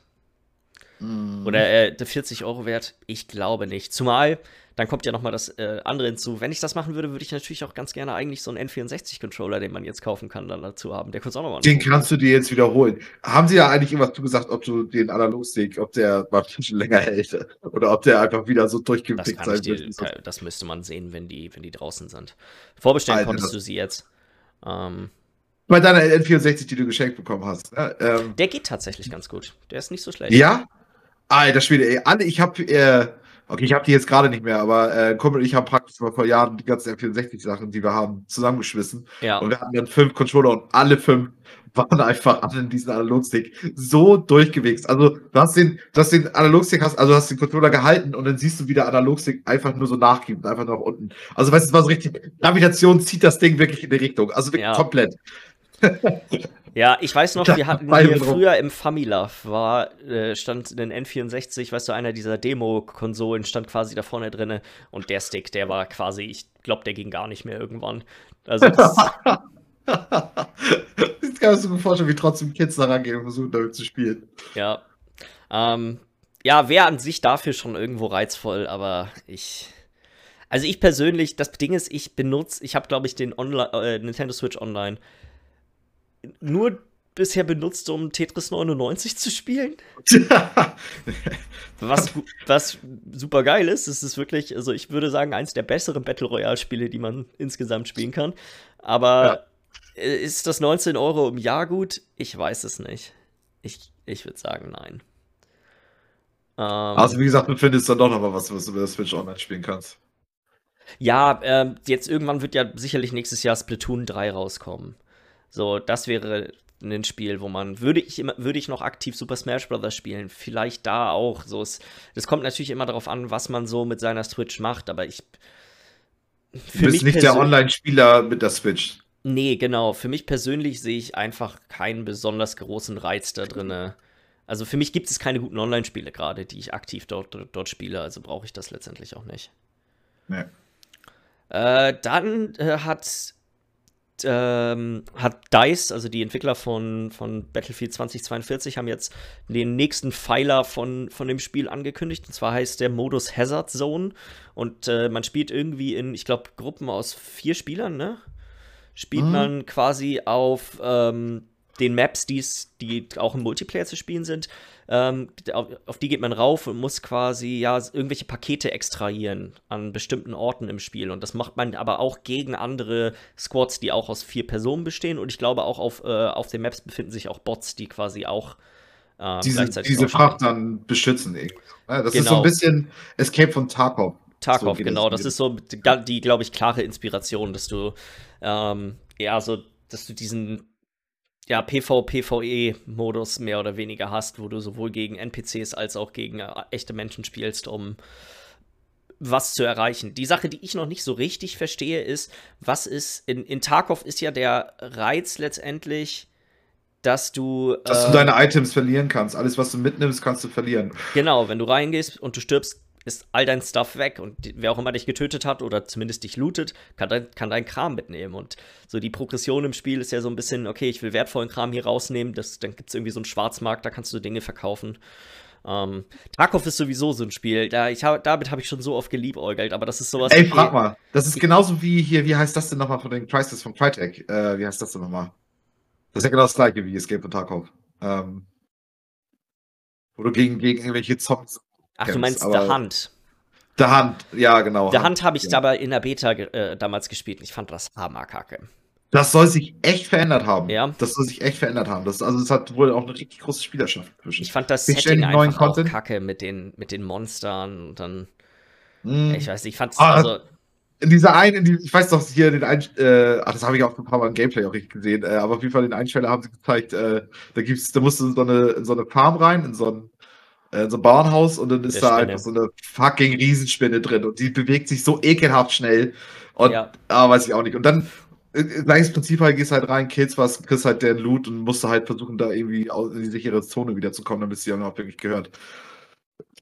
Mhm. Oder äh, der 40 Euro wert? Ich glaube nicht. Zumal, dann kommt ja noch mal das äh, andere hinzu. Wenn ich das machen würde, würde ich natürlich auch ganz gerne eigentlich so einen N64-Controller, den man jetzt kaufen kann, dann dazu haben. Der kostet auch nochmal Den kannst du dir jetzt wiederholen. Haben sie ja eigentlich irgendwas zugesagt, ob du den Analogstick, ob der mal schon länger hält oder ob der einfach wieder so durchgepickt sein wird. das müsste man sehen, wenn die, wenn die draußen sind. Vorbestellen Alter, konntest du sie jetzt. Ähm, Bei deiner N64, die du geschenkt bekommen hast. Ne? Ähm, der geht tatsächlich ganz gut. Der ist nicht so schlecht. ja? Alter Schwede, ey. Alle, ich habe, äh, okay, ich habe die jetzt gerade nicht mehr, aber äh, Kumpel und ich haben praktisch mal vor Jahren die ganzen N64-Sachen, die wir haben, zusammengeschmissen. Ja. Und wir hatten dann fünf Controller und alle fünf waren einfach alle in diesen Analogstick so durchgewichst. Also du hast den, du hast den Analogstick, hast, also hast den Controller gehalten und dann siehst du, wie der Analogstick einfach nur so nachgibt, einfach nach unten. Also weißt du, es war so richtig, Gravitation zieht das Ding wirklich in die Richtung. Also wirklich Ja. komplett. Ja, ich weiß noch, Da wir hatten hier früher im Familove war, äh, stand ein N64, weißt du, einer dieser Demo-Konsolen stand quasi da vorne drinne und der Stick, der war quasi, ich glaube, der ging gar nicht mehr irgendwann. Also das, das kannst du mir vorstellen, wie trotzdem Kids da rangehen und versuchen damit zu spielen. ja. Ähm, ja, wäre an sich dafür schon irgendwo reizvoll, aber ich. Also ich persönlich, das Ding ist, ich benutze, ich habe glaube ich den Online, äh, Nintendo Switch Online nur bisher benutzt, um Tetris 99 zu spielen. was, was super geil ist. Es ist wirklich, also ich würde sagen, eins der besseren Battle Royale-Spiele, die man insgesamt spielen kann. Aber ja. ist das 19 Euro im Jahr gut? Ich weiß es nicht. Ich, ich würde sagen, nein. Ähm, also, wie gesagt, du findest dann doch noch mal was, was du mit der Switch online spielen kannst. Ja, äh, jetzt irgendwann wird ja sicherlich nächstes Jahr Splatoon 3 rauskommen. So, das wäre ein Spiel, wo man, würde ich immer, würde ich noch aktiv Super Smash Bros. spielen, vielleicht da auch. So, es, das kommt natürlich immer darauf an, was man so mit seiner Switch macht, aber ich. Für du bist nicht der Online-Spieler mit der Switch. Nee, genau. Für mich persönlich sehe ich einfach keinen besonders großen Reiz da drin. Also für mich gibt es keine guten Online-Spiele gerade, die ich aktiv dort, dort spiele, also brauche ich das letztendlich auch nicht. Nee. Äh, dann äh, hat ähm, hat DICE, also die Entwickler von, von Battlefield 2042, haben jetzt den nächsten Pfeiler von, von dem Spiel angekündigt. Und zwar heißt der Modus Hazard Zone. Und äh, man spielt irgendwie in, ich glaube, Gruppen aus vier Spielern, ne? Spielt mhm. man quasi auf ähm, den Maps, die's, die auch im Multiplayer zu spielen sind, ähm, auf, auf, die geht man rauf und muss quasi ja irgendwelche Pakete extrahieren an bestimmten Orten im Spiel. Und das macht man aber auch gegen andere Squads, die auch aus vier Personen bestehen. Und ich glaube auch auf, äh, auf den Maps befinden sich auch Bots, die quasi auch äh, diese, diese Fracht dann beschützen. Irgendwie. Ja, das genau. ist so ein genau. bisschen Escape von Tarkov. Tarkov, so genau. Das ist so die, die glaube ich, klare Inspiration, dass du ähm, ja so, dass du diesen ja, PvPvE-Modus mehr oder weniger hast, wo du sowohl gegen NPCs als auch gegen äh, echte Menschen spielst, um was zu erreichen. Die Sache, die ich noch nicht so richtig verstehe, ist, was ist, in, in Tarkov ist ja der Reiz letztendlich, dass du. Dass äh, du deine Items verlieren kannst. Alles, was du mitnimmst, kannst du verlieren. Genau, wenn du reingehst und du stirbst, ist all dein Stuff weg und wer auch immer dich getötet hat oder zumindest dich lootet, kann dein, kann dein Kram mitnehmen. Und so die Progression im Spiel ist ja so ein bisschen, okay, ich will wertvollen Kram hier rausnehmen, das, dann gibt es irgendwie so einen Schwarzmarkt, da kannst du Dinge verkaufen. Ähm, Tarkov ist sowieso so ein Spiel, da ich hab, damit habe ich schon so oft geliebäugelt, aber das ist sowas. Ey, frag mal, das ist genauso wie hier, wie heißt das denn nochmal von den Crisis von Crytek? Äh, wie heißt das denn nochmal? Das ist ja genau das gleiche wie Escape von Tarkov. Ähm, wo du gegen, gegen irgendwelche Zombies Ach, du meinst The Hand. The Hand, ja, genau. The Hand habe ich ja. aber in der Beta äh, damals gespielt und ich fand das hammerkacke. Das soll sich echt verändert haben. Ja. Das soll sich echt verändert haben. Das, also es hat wohl auch eine richtig große Spielerschaft zwischen. Ich fand das ich Setting einfach auch kacke mit den, mit den Monstern und dann. Mm. Ich weiß nicht, ich fand es ah, also. In dieser einen, in die, ich weiß doch hier den ein, äh, ach, das habe ich auch ein paar Mal im Gameplay auch richtig gesehen, äh, aber auf jeden Fall den Einsteller haben sie gezeigt, äh, da gibt's, da musst du in so eine, in so eine Farm rein, in so ein äh, so ein Bauernhaus und dann ist da einfach so eine fucking Riesenspinne drin und die bewegt sich so ekelhaft schnell. Und ja. ah, weiß ich auch nicht. Und dann äh, gleiches Prinzip halt, gehst halt rein, killst was, kriegst halt den Loot und musst halt versuchen, da irgendwie in die sichere Zone wieder zu kommen, damit es dir auch wirklich gehört.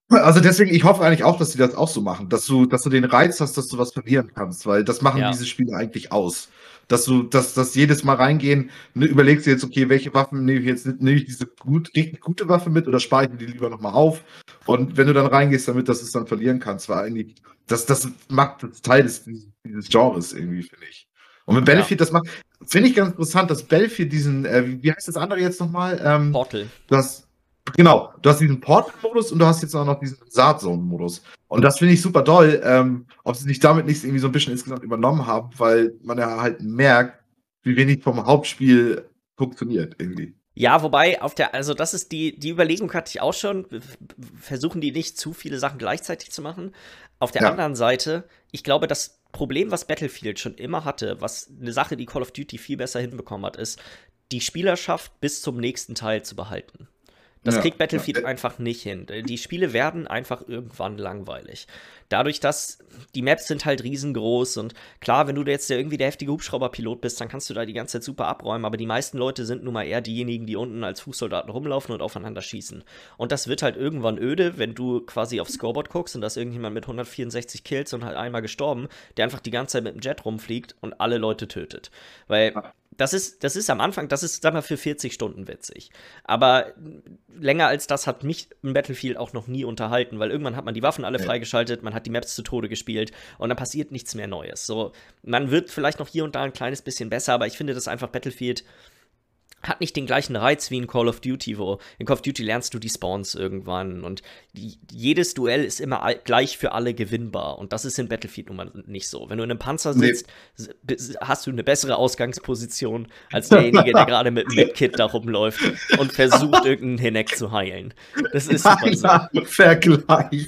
Also deswegen, ich hoffe eigentlich auch, dass sie das auch so machen, dass du, dass du den Reiz hast, dass du was verlieren kannst, weil das machen ja. diese Spiele eigentlich aus dass du, dass, dass jedes Mal reingehen, ne, überlegst du jetzt, okay, welche Waffen nehme ich jetzt, nehme ich diese gut, richtig gute Waffe mit oder spare ich mir die lieber nochmal auf? Und wenn du dann reingehst damit, dass du es dann verlieren kannst, war eigentlich, das, das macht das Teil des, dieses Genres irgendwie, finde ich. Und mit Battlefield, ja. das macht, finde ich ganz interessant, dass Battlefield diesen, äh, wie heißt das andere jetzt nochmal? Ähm, Portal. Das, Genau, du hast diesen Portal-Modus und du hast jetzt auch noch diesen Saatzone-Modus. Und das finde ich super toll, ähm, ob sie nicht damit nicht irgendwie so ein bisschen insgesamt übernommen haben, weil man ja halt merkt, wie wenig vom Hauptspiel funktioniert irgendwie. Ja, wobei auf der, also das ist die, die Überlegung hatte ich auch schon. Versuchen die nicht zu viele Sachen gleichzeitig zu machen. Auf der ja. anderen Seite, ich glaube, das Problem, was Battlefield schon immer hatte, was eine Sache, die Call of Duty viel besser hinbekommen hat, ist, die Spielerschaft bis zum nächsten Teil zu behalten. Das ja, kriegt Battlefield ja. einfach nicht hin. Die Spiele werden einfach irgendwann langweilig. Dadurch, dass die Maps sind halt riesengroß und klar, wenn du jetzt irgendwie der heftige Hubschrauberpilot bist, dann kannst du da die ganze Zeit super abräumen, aber die meisten Leute sind nun mal eher diejenigen, die unten als Fußsoldaten rumlaufen und aufeinander schießen. Und das wird halt irgendwann öde, wenn du quasi aufs Scoreboard guckst und da ist irgendjemand mit 164 Kills und halt einmal gestorben, der einfach die ganze Zeit mit dem Jet rumfliegt und alle Leute tötet. Weil das ist, das ist am Anfang, das ist, sag mal, für 40 Stunden witzig. Aber länger als das hat mich ein Battlefield auch noch nie unterhalten, weil irgendwann hat man die Waffen alle freigeschaltet, man hat die Maps zu Tode gespielt und dann passiert nichts mehr Neues. So, man wird vielleicht noch hier und da ein kleines bisschen besser, aber ich finde das einfach Battlefield hat nicht den gleichen Reiz wie in Call of Duty, wo in Call of Duty lernst du die Spawns irgendwann und die, jedes Duell ist immer gleich für alle gewinnbar und das ist in Battlefield nun mal nicht so. Wenn du in einem Panzer sitzt, nee. hast du eine bessere Ausgangsposition als derjenige, der gerade mit dem Medkit da rumläuft und versucht, irgendeinen Hineck zu heilen. Das ist super so. Vergleich.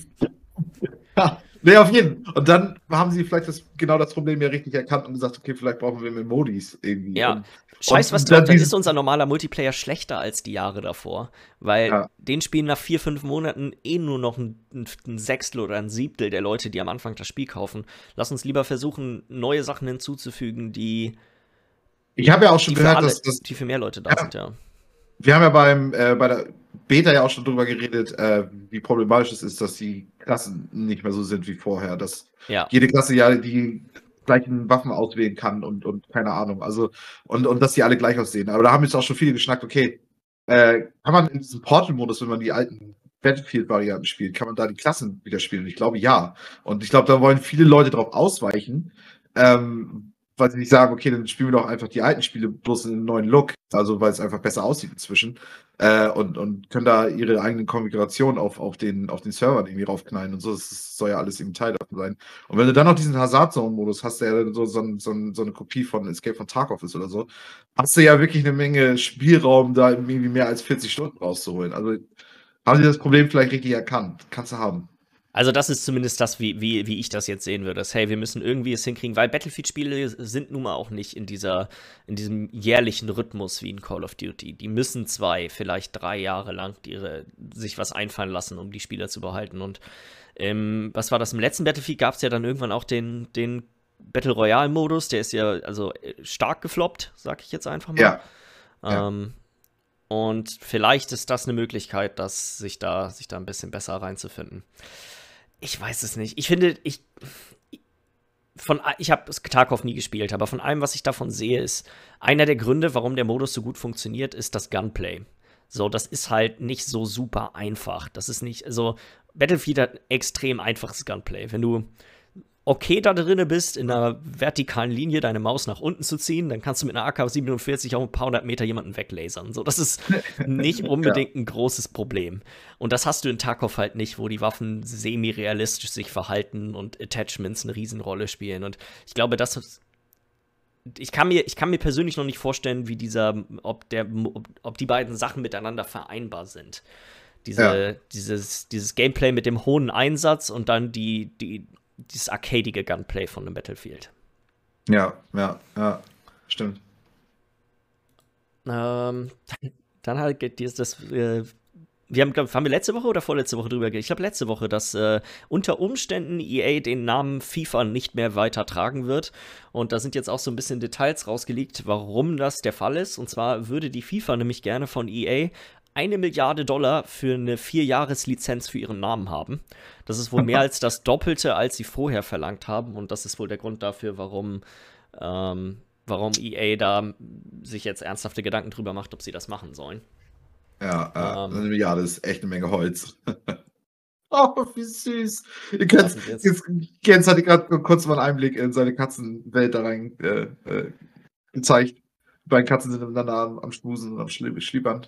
Ja, nee, auf jeden Fall. Und dann haben sie vielleicht das, genau das Problem ja richtig erkannt und gesagt, okay, vielleicht brauchen wir mehr Modis irgendwie. Ja. Und Scheiß was drauf, dann ist unser normaler Multiplayer schlechter als die Jahre davor. Weil ja. den spielen nach vier, fünf Monaten eh nur noch ein, ein, Sechstel oder ein Siebtel der Leute, die am Anfang das Spiel kaufen. Lass uns lieber versuchen, neue Sachen hinzuzufügen, die. Ich habe ja auch schon gehört, alle, dass, dass, die für mehr Leute da ja. sind, ja. Wir haben ja beim, äh, bei der Beta ja auch schon drüber geredet, äh, wie problematisch es ist, dass die Klassen nicht mehr so sind wie vorher. Dass ja. jede Klasse ja die gleichen Waffen auswählen kann und, und keine Ahnung. Also, und, und dass die alle gleich aussehen. Aber da haben jetzt auch schon viele geschnackt, okay, äh, kann man in diesem Portal-Modus, wenn man die alten Battlefield-Varianten spielt, kann man da die Klassen wieder spielen? Ich glaube ja. Und ich glaube, da wollen viele Leute drauf ausweichen, ähm, weil sie nicht sagen, okay, dann spielen wir doch einfach die alten Spiele bloß in einem neuen Look, also weil es einfach besser aussieht inzwischen äh, und, und können da ihre eigenen Konfigurationen auf, auf, den, auf den Servern irgendwie raufknallen und so, das soll ja alles eben Teil davon sein. Und wenn du dann noch diesen Hazard-Zone-Modus hast, der so, so, so, so eine Kopie von Escape von Tarkov ist oder so, hast du ja wirklich eine Menge Spielraum, da irgendwie mehr als 40 Stunden rauszuholen. Also haben sie das Problem vielleicht richtig erkannt. Kannst du haben. Also das ist zumindest das, wie, wie, wie ich das jetzt sehen würde. Dass, hey, wir müssen irgendwie es hinkriegen, weil Battlefield-Spiele sind nun mal auch nicht in dieser, in diesem jährlichen Rhythmus wie in Call of Duty. Die müssen zwei, vielleicht drei Jahre lang ihre, sich was einfallen lassen, um die Spieler zu behalten. Und ähm, was war das? Im letzten Battlefield gab es ja dann irgendwann auch den, den Battle Royale-Modus, der ist ja also äh, stark gefloppt, sag ich jetzt einfach mal. Ja. Ähm, ja. Und vielleicht ist das eine Möglichkeit, dass sich da, sich da ein bisschen besser reinzufinden ich weiß es nicht. Ich finde, ich. Von, ich habe Tarkov nie gespielt, aber von allem, was ich davon sehe, ist einer der Gründe, warum der Modus so gut funktioniert, ist das Gunplay. So, das ist halt nicht so super einfach. Das ist nicht, also Battlefield hat extrem einfaches Gunplay. Wenn du okay da drin bist, in einer vertikalen Linie deine Maus nach unten zu ziehen, dann kannst du mit einer AK-47 auch ein paar hundert Meter jemanden weglasern. So, das ist nicht unbedingt ein großes Problem. Und das hast du in Tarkov halt nicht, wo die Waffen semi-realistisch sich verhalten und Attachments eine Riesenrolle spielen. Und ich glaube, das ich kann mir, ich kann mir persönlich noch nicht vorstellen, wie dieser, ob der, ob die beiden Sachen miteinander vereinbar sind. Diese, ja. dieses, dieses Gameplay mit dem hohen Einsatz und dann die, die dieses arcadige Gunplay von einem Battlefield. Ja, ja, ja, stimmt. Ähm, dann halt dieses, das, äh, wir haben, glaub, haben wir letzte Woche oder vorletzte Woche drüber geredet? Ich glaube letzte Woche, dass äh, unter Umständen EA den Namen FIFA nicht mehr weiter tragen wird. Und da sind jetzt auch so ein bisschen Details rausgelegt, warum das der Fall ist. Und zwar würde die FIFA nämlich gerne von EA eine Milliarde Dollar für eine Vierjahreslizenz für ihren Namen haben. Das ist wohl mehr als das Doppelte, als sie vorher verlangt haben. Und das ist wohl der Grund dafür, warum, ähm, warum EA da sich jetzt ernsthafte Gedanken drüber macht, ob sie das machen sollen. Ja, äh, ähm, eine Milliarde ist echt eine Menge Holz. oh, wie süß. Ihr könnt, jetzt, jetzt, Jens hatte gerade kurz mal einen Einblick in seine Katzenwelt da rein äh, äh, gezeigt. Die beiden Katzen sind miteinander am, am Schmusen und am Schliebern.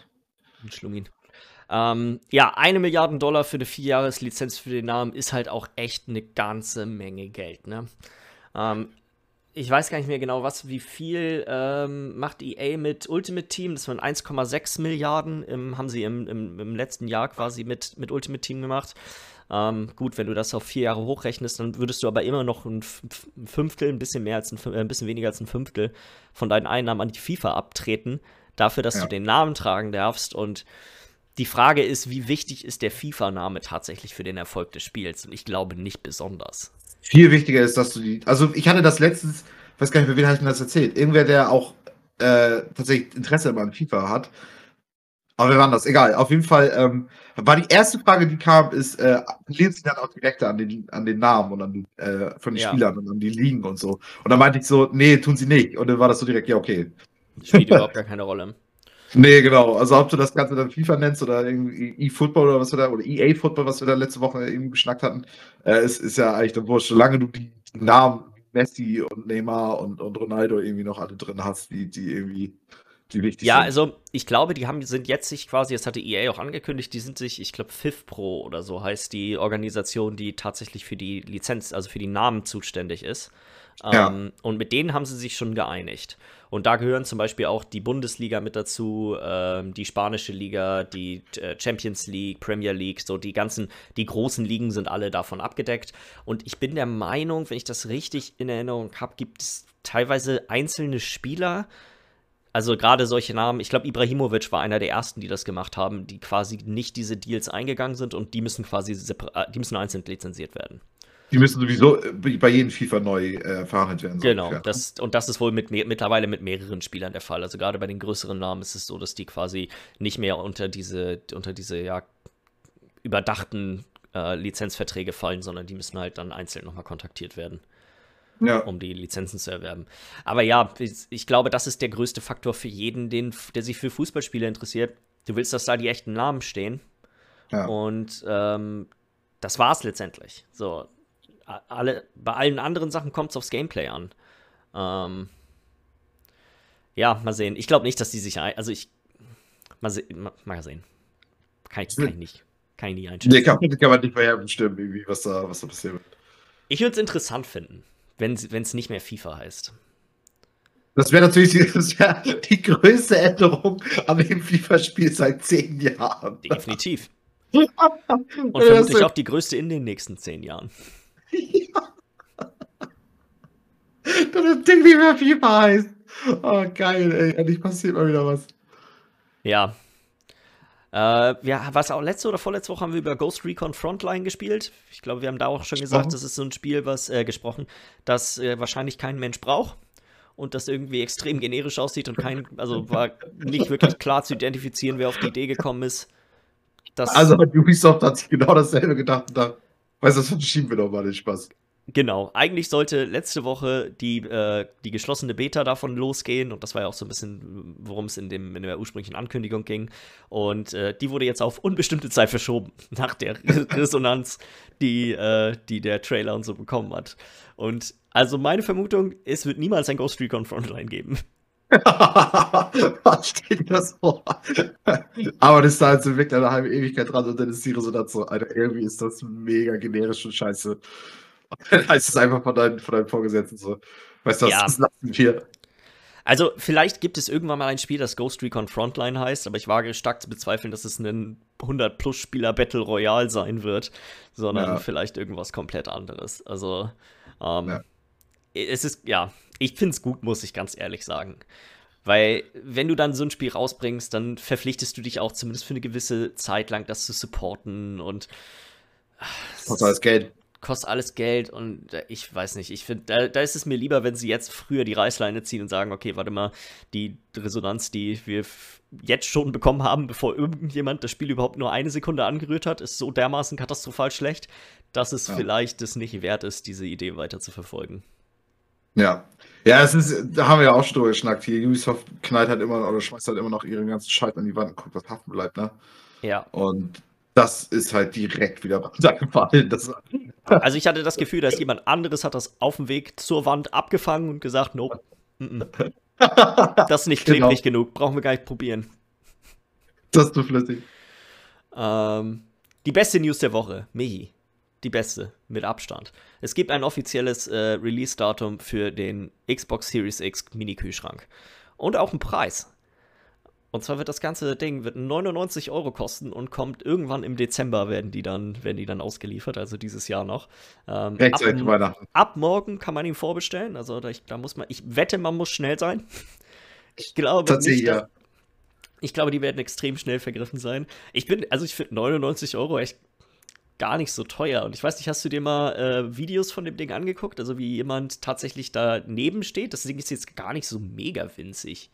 Schlungin. Ähm, ja, eine Milliarde Dollar für eine Vierjahreslizenz für den Namen ist halt auch echt eine ganze Menge Geld, ne? Ähm, ich weiß gar nicht mehr genau, was, wie viel ähm, macht EA mit Ultimate Team? Das waren 1,6 Milliarden, im, haben sie im, im, im, letzten Jahr quasi mit, mit Ultimate Team gemacht. Ähm, gut, wenn du das auf vier Jahre hochrechnest, dann würdest du aber immer noch ein Fünftel, ein bisschen mehr als ein, äh, ein bisschen weniger als ein Fünftel von deinen Einnahmen an die FIFA abtreten dafür, dass ja. du den Namen tragen darfst. Und die Frage ist, wie wichtig ist der FIFA-Name tatsächlich für den Erfolg des Spiels? Und ich glaube nicht besonders. Viel wichtiger ist, dass du die. Also, ich hatte das letztens, weiß gar nicht, für wen habe ich mir das erzählt? Irgendwer, der auch äh, tatsächlich Interesse an FIFA hat. Aber wer war das? Egal. Auf jeden Fall ähm, war die erste Frage, die kam, ist, äh, sich dann auch direkt an den, an den Namen und an äh, von den ja. Spielern und an die Ligen und so. Und dann meinte ich so, nee, tun sie nicht. Und dann war das so direkt, ja, okay. Spielt überhaupt gar keine Rolle. Nee, genau. Also ob du das Ganze dann FIFA nennst oder irgendwie E-Football oder was wir da, oder EA-Football, was wir da letzte Woche eben geschnackt hatten, äh, ist, ist ja eigentlich dann wurscht. Solange du die Namen Messi und Neymar und, und Ronaldo irgendwie noch alle drin hast, die, die irgendwie die wichtig ja, sind. also ich glaube, die haben, sind jetzt sich quasi, das hatte EA auch angekündigt, die sind sich, ich glaube, FIFPro oder so heißt die Organisation, die tatsächlich für die Lizenz, also für die Namen zuständig ist. Ja. Ähm, und mit denen haben sie sich schon geeinigt. Und da gehören zum Beispiel auch die Bundesliga mit dazu, ähm, die spanische Liga, die äh, Champions League, Premier League, so die ganzen, die großen Ligen sind alle davon abgedeckt. Und ich bin der Meinung, wenn ich das richtig in Erinnerung habe, gibt es teilweise einzelne Spieler, also gerade solche Namen, ich glaube, Ibrahimovic war einer der ersten, die das gemacht haben, die quasi nicht diese Deals eingegangen sind und die müssen quasi separ- die müssen einzeln lizenziert werden. Die müssen sowieso äh, bei jedem FIFA neu äh, verhandelt werden. so Genau, ungefähr. das, und das ist wohl mit, mittlerweile mit mehreren Spielern der Fall. Also gerade bei den größeren Namen ist es so, dass die quasi nicht mehr unter diese, unter diese ja, überdachten äh, Lizenzverträge fallen, sondern die müssen halt dann einzeln nochmal kontaktiert werden, ja. um die Lizenzen zu erwerben. Aber ja, ich, glaube, das ist der größte Faktor für jeden, den, der sich für Fußballspiele interessiert. Du willst, dass da die echten Namen stehen. Ja. Und ähm, das war's letztendlich. So, alle, bei allen anderen Sachen kommt es aufs Gameplay an. Ähm, ja, mal sehen. Ich glaube nicht, dass die sich also ich mal, se mal, mal sehen. Kann ich, kann ich nicht. Kann ich nie einschätzen. Nee, kann, kann man nicht vorherbestimmen, irgendwie, was da, was da passiert wird. Ich würde es interessant finden, wenn es nicht mehr FIFA heißt. Das wäre natürlich die, das wär die größte Änderung an dem FIFA-Spiel seit zehn Jahren. Definitiv. Und Und vermutlich auch die größte in den nächsten zehn Jahren. Dass das Ding nicht mehr FIFA heißt. Oh, geil, ey. Endlich passiert mal wieder was. Ja. Äh, ja, was auch letzte oder vorletzte Woche haben wir über Ghost Recon Frontline gespielt. Ich glaube, wir haben da auch schon gesagt, das ist so ein Spiel, was äh, gesprochen, das äh, wahrscheinlich kein Mensch braucht und das irgendwie extrem generisch aussieht und kein, also war nicht wirklich klar zu identifizieren, wer auf die Idee gekommen ist. Das, Also Ubisoft hat sich genau dasselbe gedacht und da, weißt du, das verschieben wir doch mal den Spaß. Genau, eigentlich sollte letzte Woche die, äh, die geschlossene Beta davon losgehen und das war ja auch so ein bisschen, worum es in, in der ursprünglichen Ankündigung ging. Und äh, die wurde jetzt auf unbestimmte Zeit verschoben, nach der Resonanz, die, äh, die der Trailer und so bekommen hat. Und also meine Vermutung, es wird niemals ein Ghost Recon Frontline geben. Was steht das vor? Aber das da jetzt wirklich eine halbe Ewigkeit dran und dann ist die Resonanz so, Alter, irgendwie ist das mega generisch und scheiße. Und dann heißt es einfach von deinen, von deinen Vorgesetzten so, weißt du, Ja. das lassen wir. Also, vielleicht gibt es irgendwann mal ein Spiel, das Ghost Recon Frontline heißt, aber ich wage stark zu bezweifeln, dass es ein 100-plus-Spieler Battle Royale sein wird, sondern Ja. vielleicht irgendwas komplett anderes. Also, ähm, Ja. es ist, ja, ich finde es gut, muss ich ganz ehrlich sagen. Weil, wenn du dann so ein Spiel rausbringst, dann verpflichtest du dich auch zumindest für eine gewisse Zeit lang, das zu supporten und Was alles Geld. kostet alles Geld und äh, ich weiß nicht, ich finde, da, da ist es mir lieber, wenn sie jetzt früher die Reißleine ziehen und sagen, okay, warte mal, die Resonanz, die wir jetzt schon bekommen haben, bevor irgendjemand das Spiel überhaupt nur eine Sekunde angerührt hat, ist so dermaßen katastrophal schlecht, dass es Ja. vielleicht es nicht wert ist, diese Idee weiter zu verfolgen. Ja. Ja, es ist, da haben wir ja auch schon drüber geschnackt. Hier, Ubisoft knallt halt immer oder schmeißt halt immer noch ihren ganzen Scheiß an die Wand und guckt, was haften bleibt, ne? Ja. Und das ist halt direkt wieder runtergefallen. Das, Also ich hatte das Gefühl, dass jemand anderes hat das auf dem Weg zur Wand abgefangen und gesagt, nope, mm -mm, das ist nicht Genau. klebrig genug, brauchen wir gar nicht probieren. das ist zu flüssig. Ähm, die beste News der Woche, Mihi. Die beste, mit Abstand. Es gibt ein offizielles äh, Release-Datum für den Xbox Series X Mini-Kühlschrank. Und auch einen Preis. Und zwar wird das ganze Ding wird 99 Euro kosten und kommt irgendwann im Dezember werden die dann, werden die dann ausgeliefert, also dieses Jahr noch. Ähm, ab, Weihnachten. ab morgen kann man ihn vorbestellen. Also da, ich, da muss man, ich wette, man muss schnell sein. Ich glaube nicht, dass, ja. ich glaube, die werden extrem schnell vergriffen sein. Ich bin, also ich finde 99 Euro echt gar nicht so teuer. Und ich weiß nicht, hast du dir mal äh, Videos von dem Ding angeguckt? Also wie jemand tatsächlich daneben steht? Das Ding ist jetzt gar nicht so mega winzig.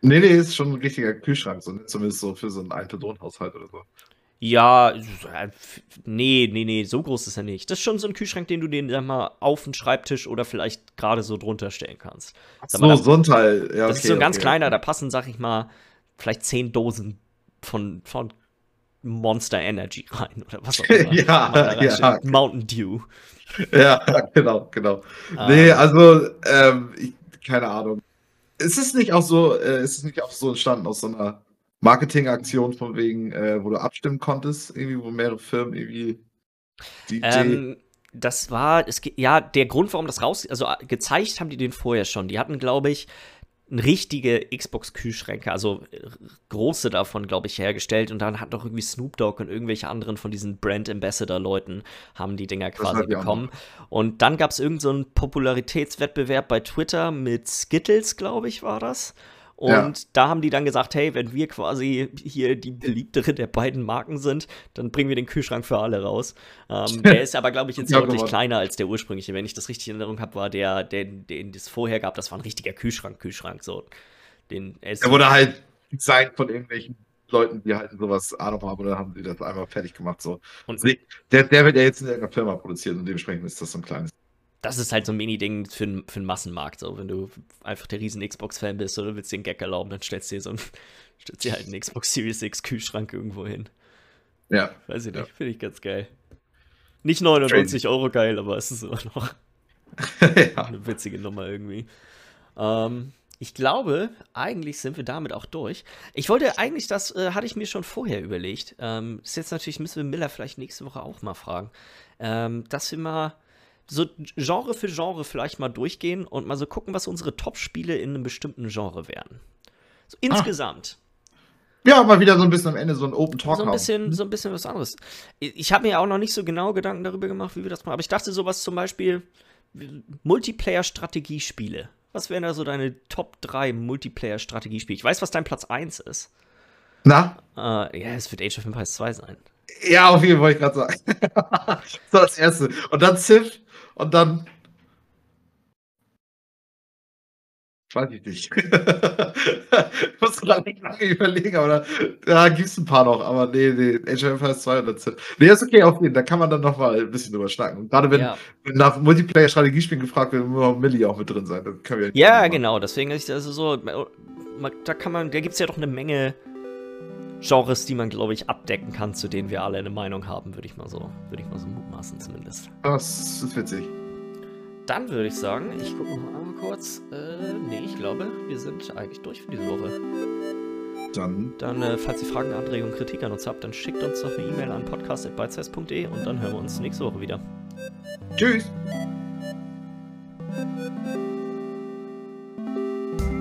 Nee, nee, ist schon ein richtiger Kühlschrank, so, zumindest so für so einen Ein-Personen-Haushalt oder so. Ja, nee, nee, nee, so groß ist er nicht. Das ist schon so ein Kühlschrank, den du den, sag mal, auf den Schreibtisch oder vielleicht gerade so drunter stellen kannst. Sag mal, so, so ein Teil. Ja, das okay, ist so ein ganz okay. kleiner, da passen, sag ich mal, vielleicht zehn Dosen von, von Monster Energy rein oder was auch immer. ja, ja. Mountain Dew. Ja, genau, genau. Ah. Nee, also, ähm, ich, keine Ahnung. Ist es nicht auch so, äh, ist es nicht auch so entstanden aus so einer Marketingaktion von wegen, äh, wo du abstimmen konntest, irgendwie, wo mehrere Firmen irgendwie die ähm, Das war, es, ja, der Grund, warum das raus, also gezeigt haben die den vorher schon. Die hatten, glaube ich, richtige Xbox-Kühlschränke, also äh, große davon, glaube ich, hergestellt. Und dann hat noch irgendwie Snoop Dogg und irgendwelche anderen von diesen Brand Ambassador-Leuten haben die Dinger quasi bekommen. Und dann gab es irgendeinen so Popularitätswettbewerb bei Twitter mit Skittles, glaube ich, war das. Und ja. da haben die dann gesagt, hey, wenn wir quasi hier die beliebtere der beiden Marken sind, dann bringen wir den Kühlschrank für alle raus. Ähm, der ist aber, glaube ich, jetzt ja, deutlich kleiner als der ursprüngliche. Wenn ich das richtig in Erinnerung habe, war der, den, den es vorher gab, das war ein richtiger Kühlschrank, Kühlschrank. So. Den, der wurde halt designt von irgendwelchen Leuten, die halt sowas Ahnung haben, oder haben sie das einmal fertig gemacht. So. Und der, der wird ja jetzt in irgendeiner Firma produziert und dementsprechend ist das so ein kleines das ist halt so ein Mini-Ding für, für den Massenmarkt. So, wenn du einfach der riesen Xbox-Fan bist oder willst dir einen Gag erlauben, dann stellst du dir so ein, stellst dir halt einen Xbox Series X Kühlschrank irgendwo hin. Ja. Weiß ich nicht, ja. finde ich ganz geil. Nicht 99 Crazy. Euro geil, aber es ist immer noch ja. eine witzige Nummer irgendwie. Ähm, ich glaube, eigentlich sind wir damit auch durch. Ich wollte eigentlich, das äh, hatte ich mir schon vorher überlegt. Ähm, ist jetzt natürlich, müssen wir Miller vielleicht nächste Woche auch mal fragen. Ähm, dass wir mal so Genre für Genre vielleicht mal durchgehen und mal so gucken, was unsere Top-Spiele in einem bestimmten Genre wären. So ah. insgesamt. Ja, mal wieder so ein bisschen am Ende so ein Open Talk. So ein bisschen, so ein bisschen was anderes. Ich habe mir auch noch nicht so genau Gedanken darüber gemacht, wie wir das machen. Aber ich dachte sowas zum Beispiel Multiplayer-Strategiespiele. Was wären da so deine Top 3 Multiplayer-Strategiespiele? Ich weiß, was dein Platz 1 ist. Na? Äh, ja, es wird Age of Empires 2 sein. Ja, auf jeden Fall wollte ich gerade sagen. so das erste. Und dann Civ und dann. Weiß ich nicht. ich muss gerade nicht lange überlegen, aber da, da gibt es ein paar noch. Aber nee, nee, Age of Empires 2 und Z. Nee, ist okay, auf jeden Fall. Da kann man dann noch mal ein bisschen drüber schnacken. Und gerade wenn, ja. wenn nach Multiplayer-Strategiespielen gefragt wird, muss auch Millie auch mit drin sein. Das können wir ja, genau. Deswegen ist also so, da kann man, da gibt es ja doch eine Menge Genres, die man, glaube ich, abdecken kann, zu denen wir alle eine Meinung haben, würde ich mal so, würde ich mal so mutmaßen zumindest. Das ist witzig. Dann würde ich sagen, ich gucke noch einmal kurz. Äh, nee, ich glaube, wir sind eigentlich durch für diese Woche. Dann. Dann, äh, falls ihr Fragen, Anregungen, Kritik an uns habt, dann schickt uns doch eine E-Mail an podcast.bytes.de und dann hören wir uns nächste Woche wieder. Tschüss.